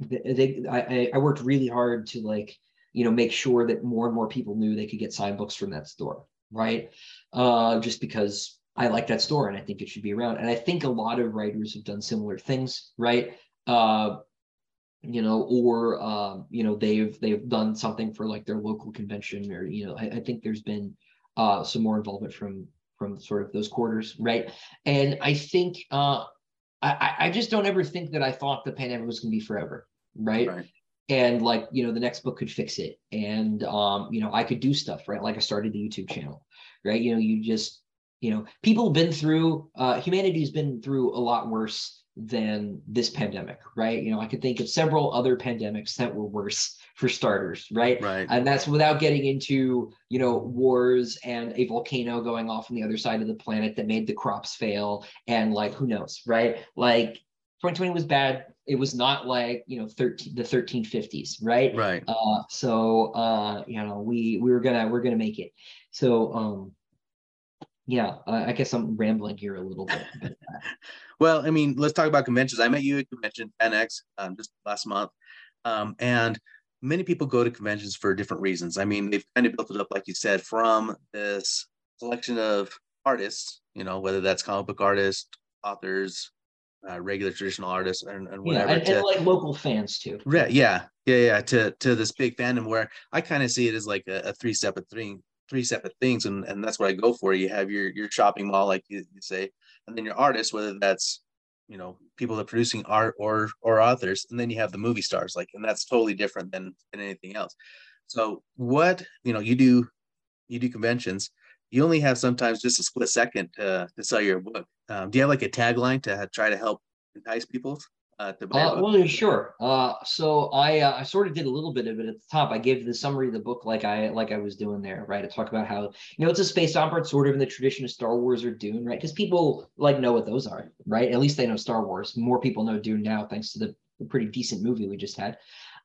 they, I, I worked really hard to like, you know, make sure that more and more people knew they could get signed books from that store, right? Uh, just because I like that store and I think it should be around. And I think a lot of writers have done similar things, right? Uh, you know, or um, you know, they've they've done something for like their local convention, or you know, I, I think there's been uh, some more involvement from from sort of those quarters, right? And I think uh, I, I just don't ever think that I thought the pandemic was going to be forever, right? right? And like you know the next book could fix it. And um you know i could do stuff right? Like i started the youtube channel right? You know you just you know people have been through uh humanity's been through a lot worse than this pandemic right? You know i could think of several other pandemics that were worse for starters right? Right. And that's without getting into you know wars and a volcano going off on the other side of the planet that made the crops fail and like who knows right? Like 2020 was bad. It was not like you know 13 the 1350s right? Right. Uh so uh you know we we were gonna we're gonna make it. So um yeah uh, i guess i'm rambling here a little bit well i mean let's talk about conventions. I met you at convention NX um, just last month. Um and many people go to conventions for different reasons. I mean they've kind of built it up like you said from this collection of artists you know whether that's comic book artists authors uh, regular traditional artists and, and whatever. Yeah, and, to, and, like local fans too. Right. Yeah. Yeah. Yeah. To to this big fandom where I kind of see it as like a, a, three separate thing, three separate things, and and that's what I go for. You have your your shopping mall, like you, you say, and then your artists, whether that's you know people that are producing art or or authors, and then you have the movie stars, like, and that's totally different than than anything else. So what you know, you do you do conventions you only have sometimes just a split second to, to sell your book. Um, do you have like a tagline to try to help entice people uh, to buy? Uh, well, sure. Uh, so I uh, I sort of did a little bit of it at the top. I gave the summary of the book like I like I was doing there, right? I talk about how you know it's a space opera, sort of in the tradition of Star Wars or Dune, right? Because people like know what those are, right? At least they know Star Wars. More people know Dune now, thanks to the pretty decent movie we just had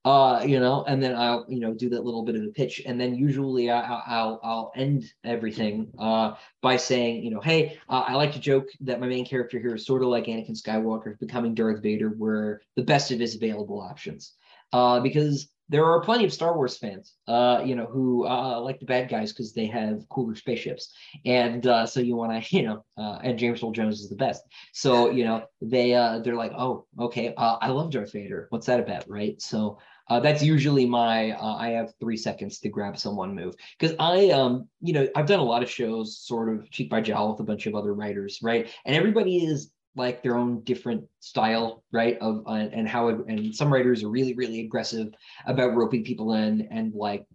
uh, you know, and then I'll, you know, do that little bit of a pitch, and then usually I, I'll I'll end everything uh, by saying, you know, hey, uh, I like to joke that my main character here is sort of like Anakin Skywalker becoming Darth Vader, where the best of his available options, uh, because there are plenty of Star Wars fans, uh, you know, who uh, like the bad guys because they have cooler spaceships, and uh, so you want to, you know, uh, and James Earl Jones is the best. So you know, they uh, they're like, oh, okay, uh, I love Darth Vader. What's that about, right? So uh, that's usually my uh, i have three seconds to grab someone move. Because i um you know i've done a lot of shows sort of cheek by jowl with a bunch of other writers right? And everybody is like their own different style right of uh, and how and some writers are really really aggressive about roping people in and like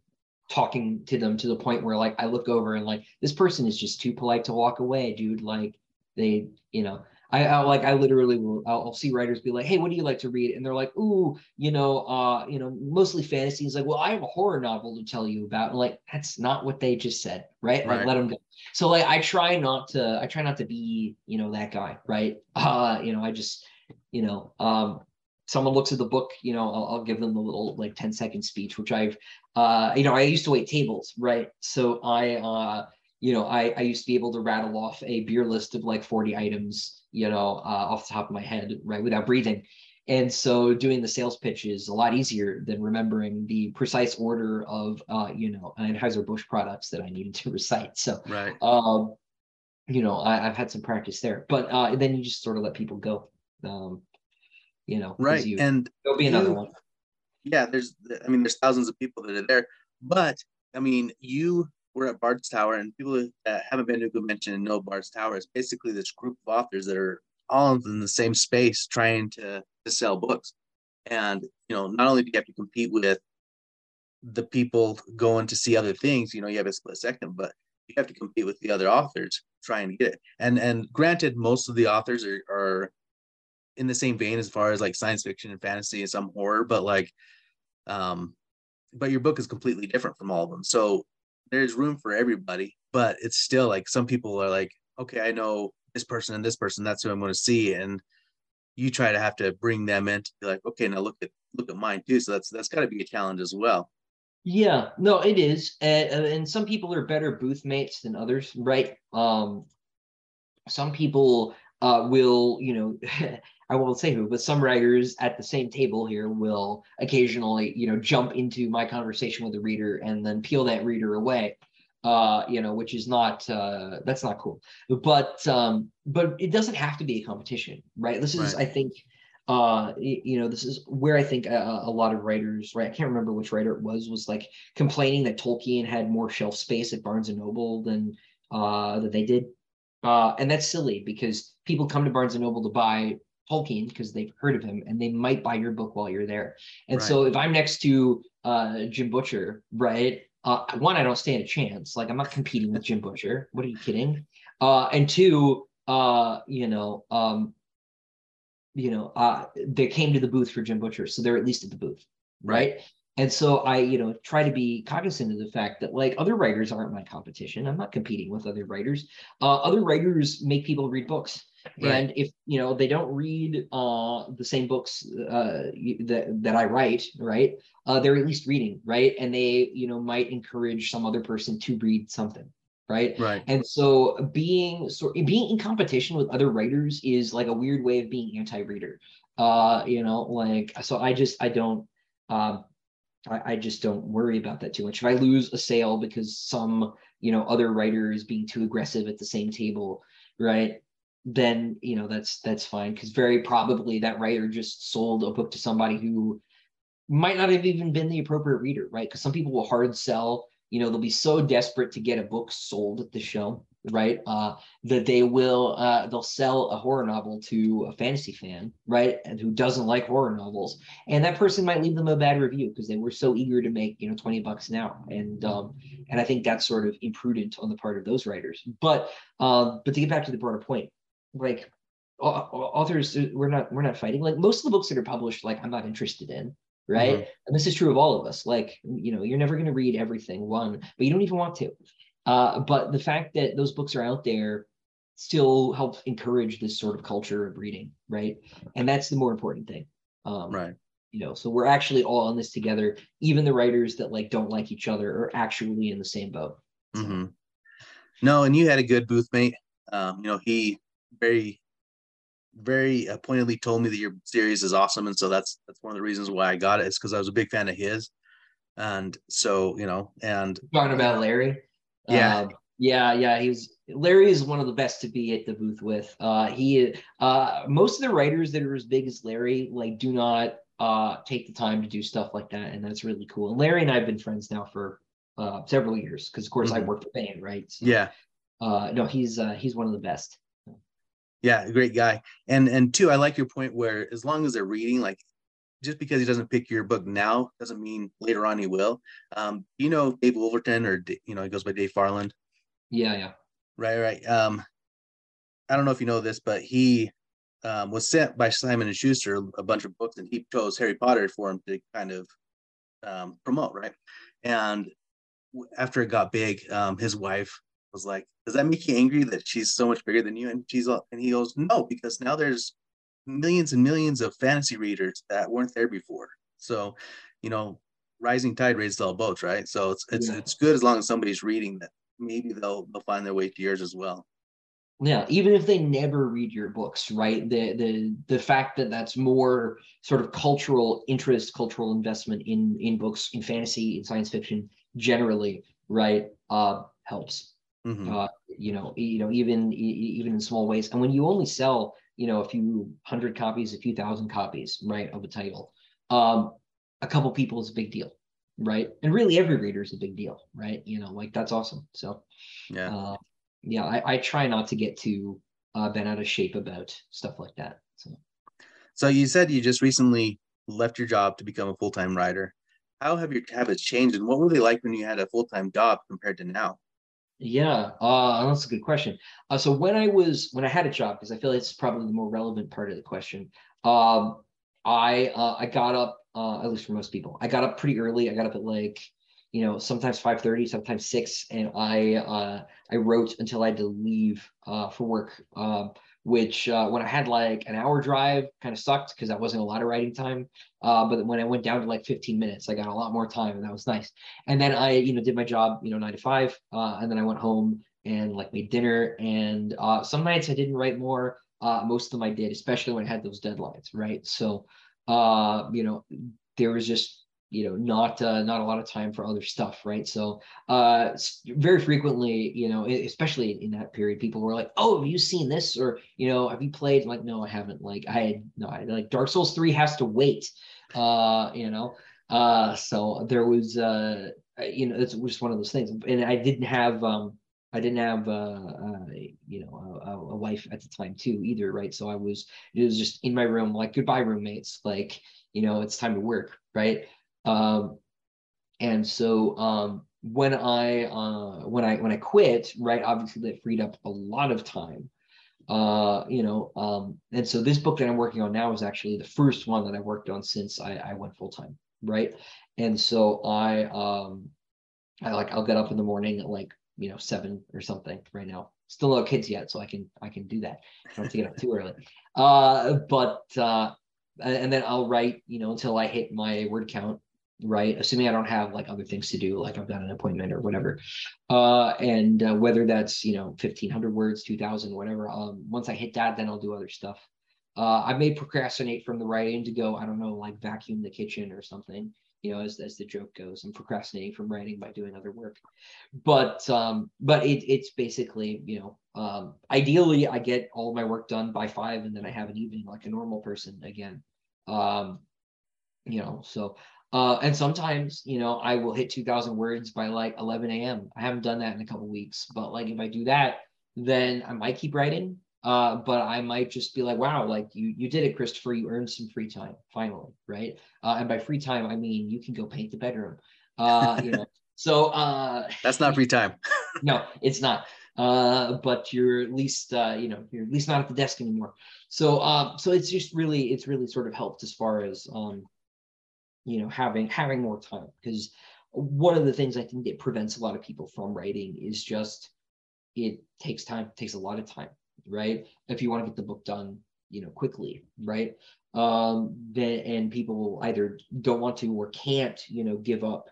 talking to them to the point where like i look over and like this person is just too polite to walk away dude. Like they you know I, I like I literally will I'll, I'll, see writers be like, hey, what do you like to read? And they're like, ooh, you know, uh, you know, mostly fantasy. It's like, well, I have a horror novel to tell you about. And like, that's not what they just said, right? right? Like, let them go. So like, I try not to, I try not to be, you know, that guy, right? Uh, you know, I just, you know, um, someone looks at the book, you know, I'll, I'll, give them a little like 10 second speech, which I've, uh, you know, I used to wait tables, right? So I, uh, you know, I, I used to be able to rattle off a beer list of like 40 items, you know, uh, off the top of my head, right, without breathing. And so doing the sales pitch is a lot easier than remembering the precise order of, uh, you know, Anheuser-Busch products that I needed to recite. So, right. um, you know, I, have had some practice there, but uh, then you just sort of let people go. Um, you know, right. You, and there'll be another you, one. Yeah. There's, I mean, there's thousands of people that are there, but I mean, you we're at Bard's Tower, and people that haven't been to a convention and know Bard's Tower is basically this group of authors that are all in the same space trying to, to sell books. And, you know, not only do you have to compete with the people going to see other things, you know, you have a split second, but you have to compete with the other authors trying to get it. And and granted, most of the authors are, are in the same vein as far as like science fiction and fantasy and some horror, but like um but your book is completely different from all of them. So there's room for everybody, but it's still like some people are like, okay, I know this person and this person, that's who I'm going to see. And you try to have to bring them in to be like, okay, now look at look at mine too. So that's that's got to be a challenge as well. Yeah, no, it is, and, and some people are better booth mates than others, right? Um, some people uh, will, you know, I won't say who, but some writers at the same table here will occasionally, you know, jump into my conversation with the reader and then peel that reader away. Uh, you know, which is not uh, that's not cool. But um, but it doesn't have to be a competition, right? This is, right. I think, uh, you know, this is where I think a, a, lot of writers, right? I can't remember which writer it was, was like complaining that Tolkien had more shelf space at Barnes and Noble than uh, that they did. Uh, and that's silly because people come to Barnes and Noble to buy Tolkien because they've heard of him and they might buy your book while you're there. And right. so if I'm next to uh, Jim Butcher, right? Uh, one, I don't stand a chance. Like I'm not competing with Jim Butcher. What are you kidding? Uh, and two, uh, you know, um, you know, uh, they came to the booth for Jim Butcher, so they're at least at the booth, right? right? And so I, you know, try to be cognizant of the fact that like other writers aren't my competition. I'm not competing with other writers. Uh, other writers make people read books. Right. And if you know they don't read uh, the same books uh, that that I write, right? Uh, they're at least reading, right? And they you know might encourage some other person to read something, right? Right. And so being so being in competition with other writers is like a weird way of being anti-reader. Uh, you know, like so I just I don't. Um, I, I just don't worry about that too much. If I lose a sale because some, you know, other writer is being too aggressive at the same table, right? Then you know that's that's fine because very probably that writer just sold a book to somebody who might not have even been the appropriate reader, right? Because some people will hard sell. You know, they'll be so desperate to get a book sold at the show right? Uh, that they will uh, they'll sell a horror novel to a fantasy fan, right? And who doesn't like horror novels, and that person might leave them a bad review because they were so eager to make you know twenty bucks an hour, and um, and I think that's sort of imprudent on the part of those writers. But um, but to get back to the broader point, like authors, uh, we're not we're not fighting. Like most of the books that are published, like I'm not interested in. Right. Mm-hmm. And this is true of all of us. Like, you know, you're never going to read everything, one, but you don't even want to. Uh, but the fact that those books are out there still helps encourage this sort of culture of reading, right? And that's the more important thing. Um, right. You know, so we're actually all in this together. Even the writers that like don't like each other are actually in the same boat. Mm-hmm. No, and you had a good booth mate. Um, you know, he very, very pointedly told me that your series is awesome, and so that's that's one of the reasons why I got it. Is because I was a big fan of his, and so you know, and talking about Larry. Yeah. Uh, yeah, yeah, he's Larry is one of the best to be at the booth with. Uh, he uh, most of the writers that are as big as Larry like do not uh, take the time to do stuff like that, and that's really cool. And Larry and I have been friends now for uh, several years because, of course, mm-hmm. I work for Baen, right? So, yeah. Uh, no, he's uh, he's one of the best. Yeah, great guy. And and two, I like your point where as long as they're reading, like just because he doesn't pick your book now doesn't mean later on he will. Um, you know Dave Wolverton, or you know he goes by Dave Farland. Yeah, yeah. Right, right. Um, I don't know if you know this, but he um, was sent by Simon and Schuster a bunch of books, and he chose Harry Potter for him to kind of um, promote, right? And after it got big, um, his wife was like, "Does that make you angry that she's so much bigger than you?" And she's all, and he goes, "No, because now there's millions and millions of fantasy readers that weren't there before. So, you know, rising tide raises all boats, right? So it's it's yeah. it's good as long as somebody's reading that. Maybe they'll they'll find their way to yours as well. Yeah, even if they never read your books, right? The the the fact that that's more sort of cultural interest, cultural investment in in books, in fantasy, in science fiction generally, right? Uh, helps. Mm-hmm. Uh, you know, you know, even even in small ways. And when you only sell, you know, a few hundred copies, a few thousand copies, right, of a title, um, a couple people is a big deal, right? And really, every reader is a big deal, right? You know, like that's awesome. So, yeah, uh, yeah, I, I try not to get too uh, bent out of shape about stuff like that. So, so you said you just recently left your job to become a full time writer. How have your habits changed, and what were they like when you had a full time job compared to now? Yeah, uh, that's a good question. Uh, so when I was when I had a job, because I feel like it's probably the more relevant part of the question. Um, I uh, I got up uh, at least for most people. I got up pretty early. I got up at like you know sometimes five thirty, sometimes six, and I uh, I wrote until I had to leave uh, for work. Um, which uh, when I had like an hour drive kind of sucked because that wasn't a lot of writing time. Uh, but when I went down to like 15 minutes, I got a lot more time and that was nice. And then I, you know, did my job, you know, nine to five. Uh, and then I went home and like made dinner. And uh, some nights I didn't write more. Uh, most of them I did, especially when I had those deadlines, right? So, uh, you know, there was just you know not uh, not a lot of time for other stuff right? So uh very frequently you know especially in that period people were like oh have you seen this? Or you know have you played? Like no i haven't. Like i had no I, like dark souls 3 has to wait uh you know? Uh so there was uh you know it's just one of those things. And i didn't have um I didn't have, uh, uh, you know, a, a, wife at the time too either, right? So I was, it was just in my room, like goodbye roommates, like, you know, it's time to work, right? Um, and so um, when I uh, when I when I quit, right, obviously that freed up a lot of time. Uh, you know, um, and so this book that I'm working on now is actually the first one that I worked on since I, I went full time, right? And so I um, I like I'll get up in the morning at like you know seven or something right now. Still no kids yet, so I can I can do that. I don't have to get up too early. Uh, but uh, and then I'll write you know until I hit my word count right? Assuming I don't have like other things to do, like I've got an appointment or whatever. Uh, and uh, whether that's, you know, 1500 words, 2000, whatever. Um, once I hit that, then I'll do other stuff. Uh, I may procrastinate from the writing to go, I don't know, like vacuum the kitchen or something, you know, as, as the joke goes. I'm procrastinating from writing by doing other work. But, um, but it, it's basically, you know, um, ideally I get all my work done by five and then I have an evening like a normal person again. Um, you know, so uh, and sometimes, you know, I will hit 2000 words by like 11 a.m. I haven't done that in a couple weeks, but like if I do that, then I might keep writing. Uh, but I might just be like, wow, like you you did it, Christopher. You earned some free time finally, right? Uh, and by free time, I mean you can go paint the bedroom. Uh, you know, so uh, that's not free time. no, it's not. Uh, but you're at least uh, you know you're at least not at the desk anymore. So uh, so it's just really it's really sort of helped as far as um, you know having having more time because one of the things i think that prevents a lot of people from writing is just it takes time takes a lot of time right? If you want to get the book done you know quickly right? Um then and people either don't want to or can't you know give up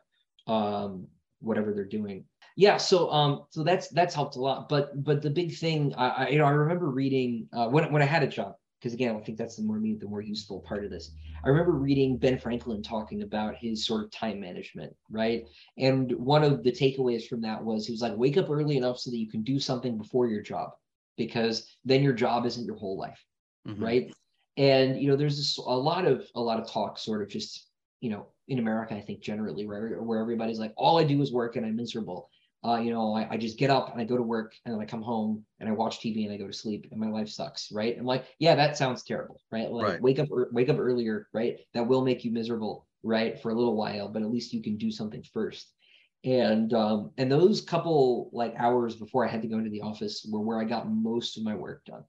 um whatever they're doing. Yeah so um so that's that's helped a lot but but the big thing i, I you know i remember reading uh, when when i had a job because again, I think that's the more the more useful part of this. I remember reading Ben Franklin talking about his sort of time management, right? And one of the takeaways from that was he was like, wake up early enough so that you can do something before your job, because then your job isn't your whole life, mm-hmm. right? And you know, there's this, a lot of a lot of talk, sort of just you know, in America, I think generally where where everybody's like, all I do is work and I'm miserable uh, you know, I, I, just get up and I go to work and then I come home and I watch TV and I go to sleep and my life sucks, right? I'm like, yeah, that sounds terrible, right? Like right. wake up, wake up earlier, right? That will make you miserable, right, for a little while, but at least you can do something first. And um, and those couple like hours before I had to go into the office were where I got most of my work done.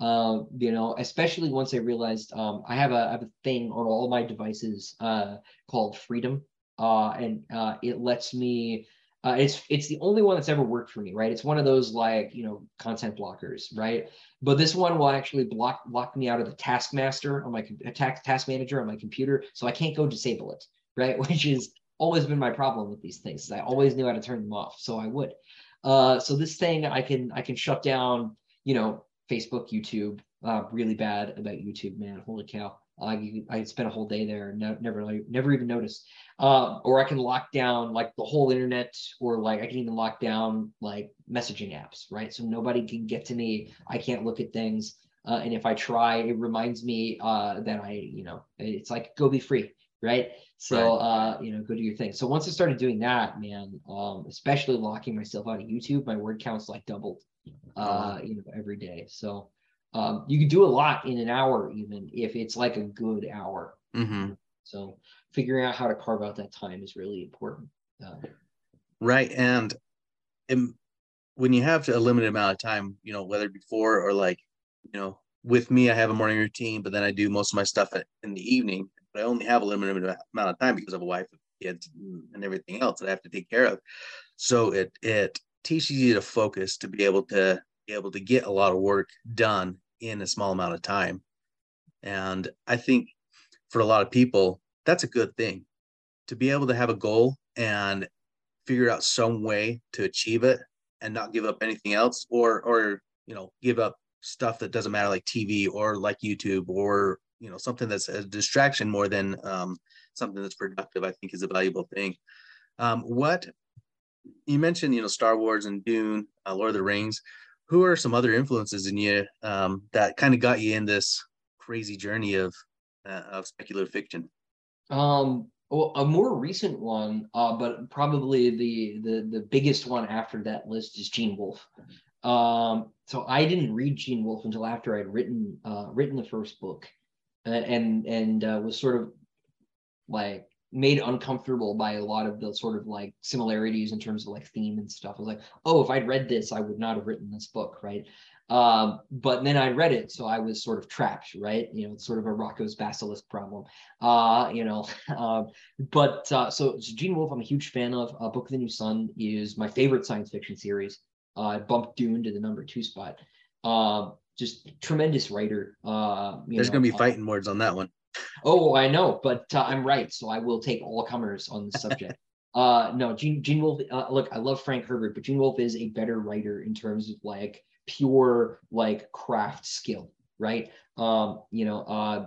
Uh, you know, especially once I realized um, I have a I have a thing on all my devices uh, called Freedom, uh, and uh, it lets me. Uh, it's it's the only one that's ever worked for me, right? It's one of those like you know content blockers, right? But this one will actually block block me out of the Taskmaster on my attack task manager on my computer, so I can't go disable it, right? Which is always been my problem with these things. I always knew how to turn them off, so I would. Uh, so this thing I can I can shut down, you know, Facebook, YouTube. Uh, really bad about YouTube, man. Holy cow! I I spent a whole day there, no, never never even noticed. Uh, or I can lock down like the whole internet, or like I can even lock down like messaging apps, right? So nobody can get to me. I can't look at things. Uh, and if I try, it reminds me uh, that I, you know, it's like go be free, right? So, right. uh, you know, go do your thing. So once I started doing that, man, um, especially locking myself out of YouTube, my word counts like doubled, uh, you know, every day. So, um, you can do a lot in an hour, even if it's like a good hour. Mm-hmm. So, figuring out how to carve out that time is really important. Uh, right, and when you have a limited amount of time, you know, whether before or like, you know, with me, I have a morning routine, but then I do most of my stuff in the evening but I only have a limited amount of time because of a wife, kids, and everything else that I have to take care of. So it it teaches you to focus to be able to be able to get a lot of work done in a small amount of time. And I think for a lot of people, that's a good thing. To be able to have a goal and figure out some way to achieve it and not give up anything else or or you know give up stuff that doesn't matter like TV or like YouTube or you know something that's a distraction more than um, something that's productive i think is a valuable thing. Um, what you mentioned you know star wars and dune uh, lord of the rings who are some other influences in you um, that kind of got you in this crazy journey of uh, of speculative fiction um well, a more recent one, uh, but probably the, the the biggest one after that list is Gene Wolfe. Um, so I didn't read Gene Wolfe until after I'd written uh, written the first book, and and uh, was sort of like made uncomfortable by a lot of the sort of like similarities in terms of like theme and stuff. I was like, oh, if I'd read this, I would not have written this book, right? Um, but then I read it, so I was sort of trapped, right? You know, it's sort of a Roko's basilisk problem, uh, you know. Um, but uh, so, so Gene Wolfe, I'm a huge fan of. Uh, Book of the New Sun is my favorite science fiction series. Uh, I bumped Dune to the number two spot. Um, just tremendous writer. Uh, There's going to be uh, fighting words on that one. Oh, I know, but uh, I'm right, so I will take all comers on the subject. uh, no, Gene, Gene Wolfe. Uh, look, I love Frank Herbert, but Gene Wolfe is a better writer in terms of like pure like craft skill, right? Um, you know, uh,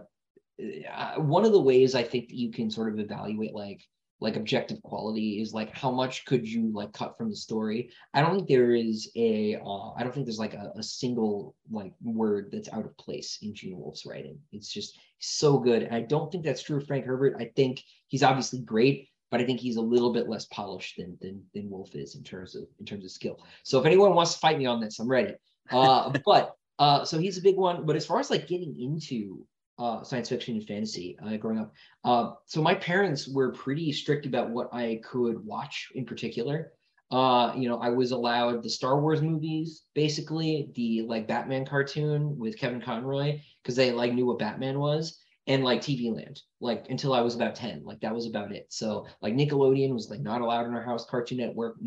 uh one of the ways I think that you can sort of evaluate like like objective quality is like how much could you like cut from the story? I don't think there is a uh, I don't think there's like a, a, single like word that's out of place in gene wolfe's writing. It's just so good. And i don't think that's true of frank herbert. I think he's obviously great but i think he's a little bit less polished than than, than wolfe is in terms of in terms of skill. So if anyone wants to fight me on this i'm ready. Uh, but uh, so he's a big one. But as far as like getting into uh, science fiction and fantasy uh, growing up. Uh, so my parents were pretty strict about what I could watch in particular. Uh, you know, I was allowed the Star Wars movies, basically the like Batman cartoon with Kevin Conroy, because they like knew what Batman was, and like TV Land, like until I was about 10. Like that was about it. So like Nickelodeon was like not allowed in our house, Cartoon Network,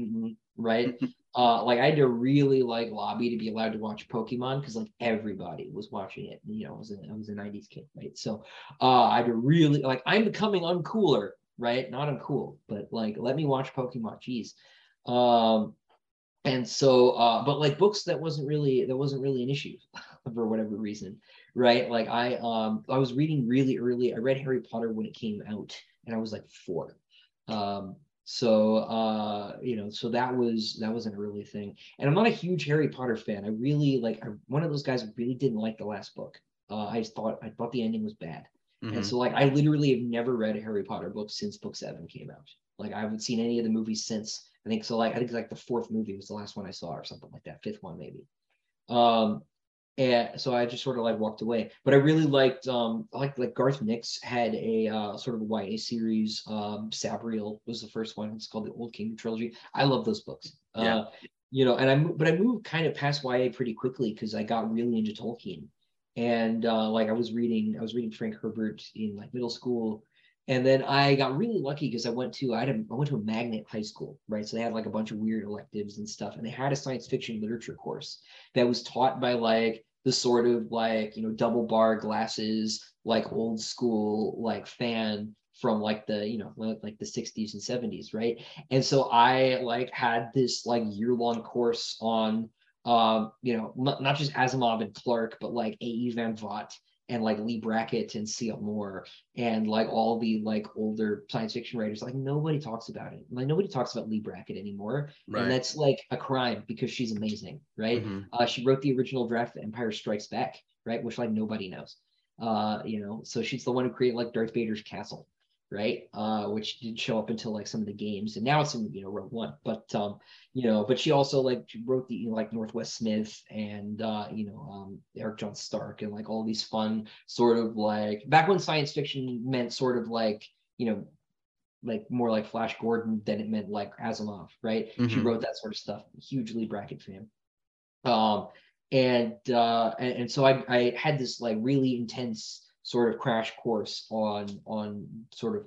right? uh like i had to really like lobby to be allowed to watch pokemon because like everybody was watching it you know i was a, I was a 90s kid right? So uh i had to really like i'm becoming uncooler right? Not uncool but like let me watch pokemon jeez. Um and so uh but like books that wasn't really that wasn't really an issue for whatever reason right? Like i um i was reading really early. I read harry potter when it came out and i was like four. Um so uh, you know, so that was that was an early thing. And I'm not a huge Harry Potter fan. I really like I'm one of those guys really didn't like the last book. Uh, I thought I thought the ending was bad. Mm-hmm. And so like I literally have never read a Harry Potter book since book seven came out. Like I haven't seen any of the movies since. I think so like I think like the fourth movie was the last one I saw or something like that, fifth one maybe. Um and so I just sort of like walked away. But I really liked um like like Garth Nix had a uh, sort of a YA series. Um, Sabriel was the first one. It's called the Old Kingdom trilogy. I love those books. Yeah. Uh, you know, and I but I moved kind of past YA pretty quickly because I got really into Tolkien, and uh, like I was reading I was reading Frank Herbert in like middle school, and then I got really lucky because I went to I had a, I went to a magnet high school, right? So they had like a bunch of weird electives and stuff, and they had a science fiction literature course that was taught by like the sort of like you know double bar glasses like old school like fan from like the you know like the 60s and 70s right and so i like had this like year long course on um you know not, just asimov and clarke but like ae van vogt and like leigh brackett and C.L. Moore and like all the like older science fiction writers like nobody talks about it like nobody talks about leigh brackett anymore right. and that's like a crime because she's amazing right mm-hmm. uh, she wrote the original draft of empire strikes back right which like nobody knows uh you know so she's the one who created like darth vader's castle right? Uh, which didn't show up until like some of the games, and now it's in you know Rogue One. But um, you know, but she also like wrote the you know, like Northwest Smith and uh, you know um, Eric John Stark and like all these fun sort of like back when science fiction meant sort of like you know like more like Flash Gordon than it meant like Asimov, right? Mm-hmm. She wrote that sort of stuff. Huge Leigh Brackett fan. Um, and uh, and, and so I I had this like really intense sort of crash course on on sort of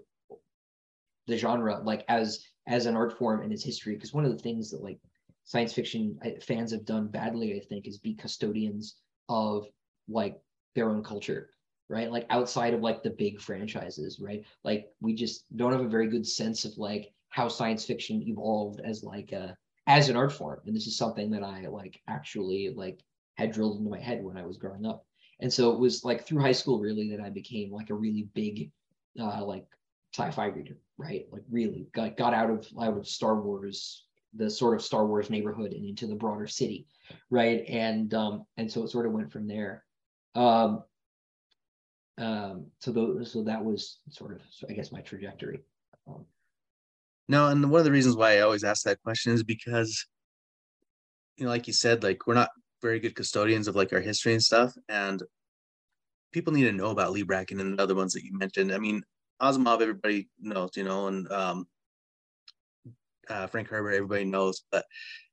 the genre like as as an art form and its history. Because one of the things that like science fiction uh, fans have done badly i think is be custodians of like their own culture right? Like outside of like the big franchises right? Like we just don't have a very good sense of like how science fiction evolved as like a as an art form. And this is something that i like actually like had drilled into my head when i was growing up and so it was like through high school really that I became like a really big uh, like sci-fi reader, right? Like really got, got out of out of Star Wars, the sort of Star Wars neighborhood and into the broader city, right? And um, and so it sort of went from there. Um, um, so the, so that was sort of I guess my trajectory. Um, no, and one of the reasons why I always ask that question is because, you know, like you said, like we're not very good custodians of like our history and stuff. And people need to know about Leigh Brackett and the other ones that you mentioned. I mean, Asimov, everybody knows, you know, and um, uh, Frank Herbert, everybody knows, but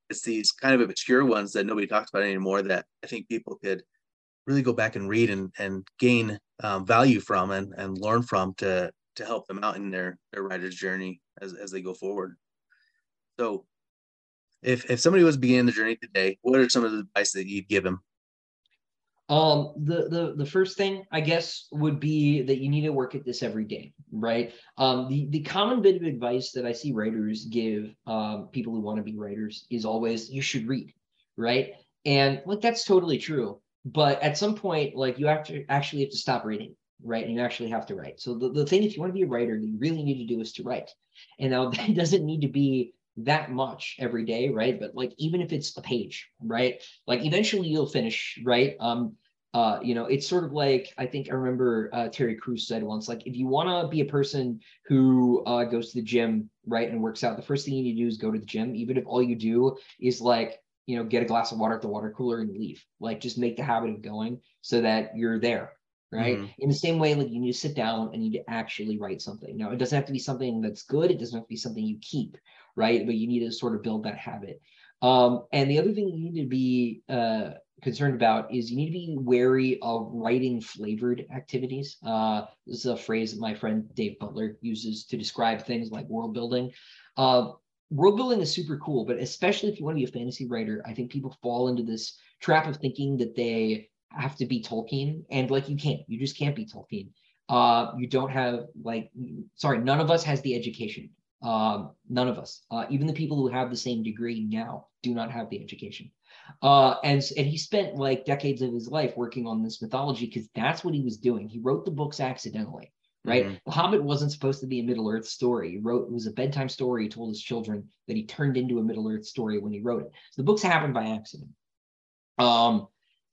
it's these kind of obscure ones that nobody talks about anymore that I think people could really go back and read and, and gain um, value from and, and learn from to to help them out in their their writer's journey as, as they go forward. So if if somebody was beginning the journey today, what are some of the advice that you'd give them? Um, the the the first thing I guess would be that you need to work at this every day, right? Um, the the common bit of advice that I see writers give um, people who want to be writers is always you should read, right? And like that's totally true. But at some point, like you have to actually have to stop reading, right? And you actually have to write. So the, the thing, if you want to be a writer, you really need to do is to write. And now that doesn't need to be that much every day, right? But like even if it's a page, right? Like eventually you'll finish, right? Um, uh, you know, it's sort of like I think I remember uh, Terry Crews said once, like if you want to be a person who uh, goes to the gym, right, and works out, the first thing you need to do is go to the gym, even if all you do is like you know get a glass of water at the water cooler and leave. Like just make the habit of going so that you're there, right? Mm-hmm. In the same way, like you need to sit down and you need to actually write something. Now, it doesn't have to be something that's good. It doesn't have to be something you keep, right? But you need to sort of build that habit. Um, and the other thing you need to be uh, concerned about is you need to be wary of writing flavored activities. Uh, this is a phrase that my friend Dave Butler uses to describe things like world building. Uh, world building is super cool, but especially if you want to be a fantasy writer, I think people fall into this trap of thinking that they have to be Tolkien, and like you can't, you just can't be Tolkien. Uh, you don't have like, sorry, none of us has the education um, none of us, uh, even the people who have the same degree now, do not have the education. Uh, and and he spent like decades of his life working on this mythology because that's what he was doing. He wrote the books accidentally, right? Mm-hmm. The Hobbit wasn't supposed to be a Middle Earth story. He wrote it was a bedtime story he told his children that he turned into a Middle Earth story when he wrote it. So the books happened by accident. Um,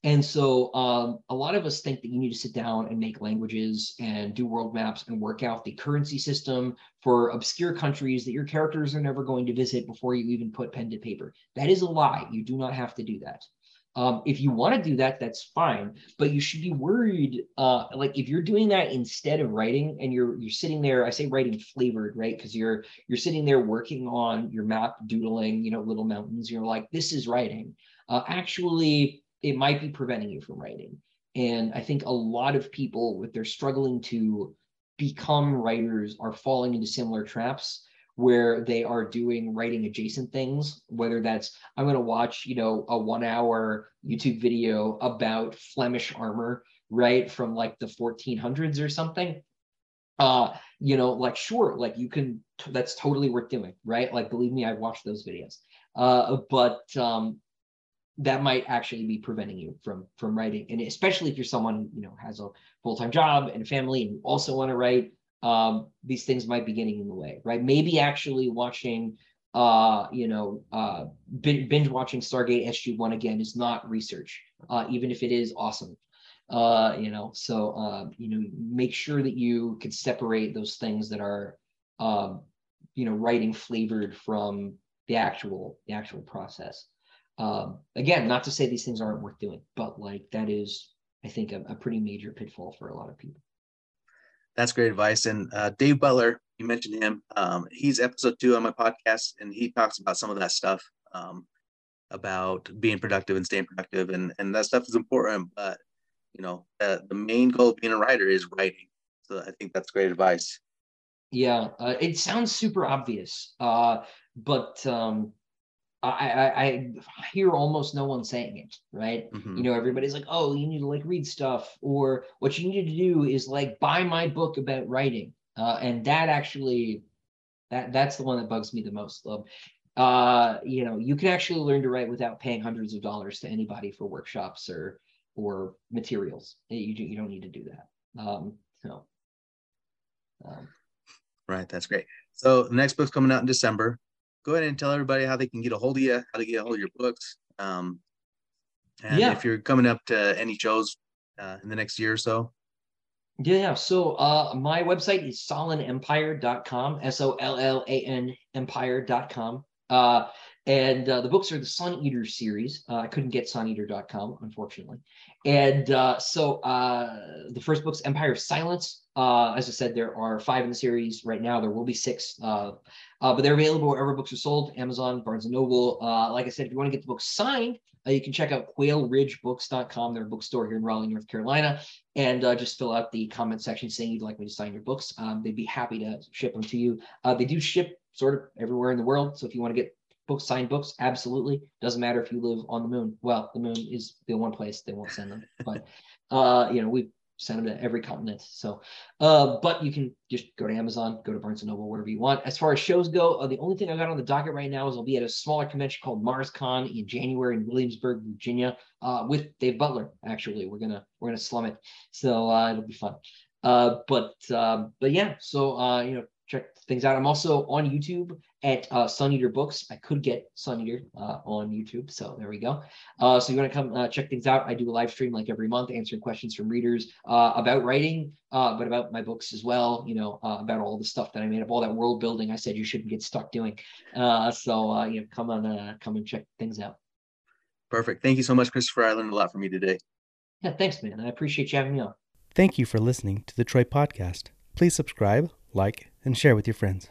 and so um, a lot of us think that you need to sit down and make languages and do world maps and work out the currency system for obscure countries that your characters are never going to visit before you even put pen to paper. That is a lie. You do not have to do that. Um, if you want to do that, that's fine, but you should be worried. Uh, like if you're doing that instead of writing, and you're you're sitting there, I say writing flavored, right? Because you're you're sitting there working on your map, doodling, you know, little mountains. You're like, this is writing. Uh, actually, it might be preventing you from writing. And I think a lot of people, if they're struggling to become writers, are falling into similar traps where they are doing writing adjacent things, whether that's I'm going to watch, you know, a one hour YouTube video about Flemish armor, right, from like the 1400s or something. Uh, you know, like sure, like you can, that's totally worth doing, right? Like believe me, I've watched those videos. Uh, but um, that might actually be preventing you from from writing, and especially if you're someone you know has a full time job and family, and you also want to write um, these things might be getting in the way, right? Maybe actually watching, uh, you know, uh, binge watching Stargate SG1 again is not research, uh, even if it is awesome. Uh, you know, so, uh, you know, make sure that you can separate those things that are, um, you know, writing flavored from the actual, the actual process. Um, again, not to say these things aren't worth doing, but like that is, I think, a, a pretty major pitfall for a lot of people that's great advice. And uh, Dave Butler, you mentioned him. Um, he's episode two on my podcast, and he talks about some of that stuff um, about being productive and staying productive, and and that stuff is important. But you know, uh, the main goal of being a writer is writing. So I think that's great advice. Yeah, uh, it sounds super obvious, uh, but um, I, I, I hear almost no one saying it, right? Mm-hmm. You know, everybody's like, oh, you need to like read stuff, or what you need to do is like buy my book about writing. Uh, and that actually, that that's the one that bugs me the most. Love, uh, you know, you can actually learn to write without paying hundreds of dollars to anybody for workshops or or materials. You do, you don't need to do that. Um, so, um, right, that's great. So the next book's coming out in December go ahead and tell everybody how they can get a hold of you, how to get a hold of your books. Um, and yeah. if you're coming up to any shows uh, in the next year or so. Yeah, so uh, my website is sollanempire.com, S O L L A N empire.com. Uh, and uh, the books are the Sun Eater series. Uh, I couldn't get suneater.com, unfortunately. And uh, so uh, the first book's Empire of Silence. Uh, as I said, there are five in the series right now. There will be six, uh, uh, but they're available wherever books are sold Amazon, Barnes and Noble. Uh, like I said, if you want to get the book signed, uh, you can check out quailridgebooks.com, their bookstore here in Raleigh, North Carolina, and uh, just fill out the comment section saying you'd like me to sign your books. Um, they'd be happy to ship them to you. they do ship sort of everywhere in the world. So if you want to get books, signed books, absolutely. Doesn't matter if you live on the moon. Well, the moon is the one place they won't send them, but uh, you know, we send them to every continent. So, uh, but you can just go to Amazon, go to Barnes and Noble, wherever you want. As far as shows go, uh, the only thing I got on the docket right now is I'll be at a smaller convention called MarsCon in January in Williamsburg, Virginia, uh, with Dave Butler. Actually, we're gonna we're gonna slum it, so uh, it'll be fun. Uh, but um, but yeah, so uh, you know, check things out. I'm also on YouTube at uh, Sun Eater Books. I could get Sun Eater uh, on YouTube, so there we go. Uh, so you want to come uh, check things out? I do a live stream like every month, answering questions from readers uh, about writing, uh, but about my books as well. You know, about all the stuff that I made up, all that world building. I said you shouldn't get stuck doing. so you know, come on, come and check things out. Perfect. Thank you so much, Christopher. I learned a lot from you today. Yeah, thanks, man. I appreciate you having me on. Thank you for listening to the Troy Podcast. Please subscribe, like, and share with your friends.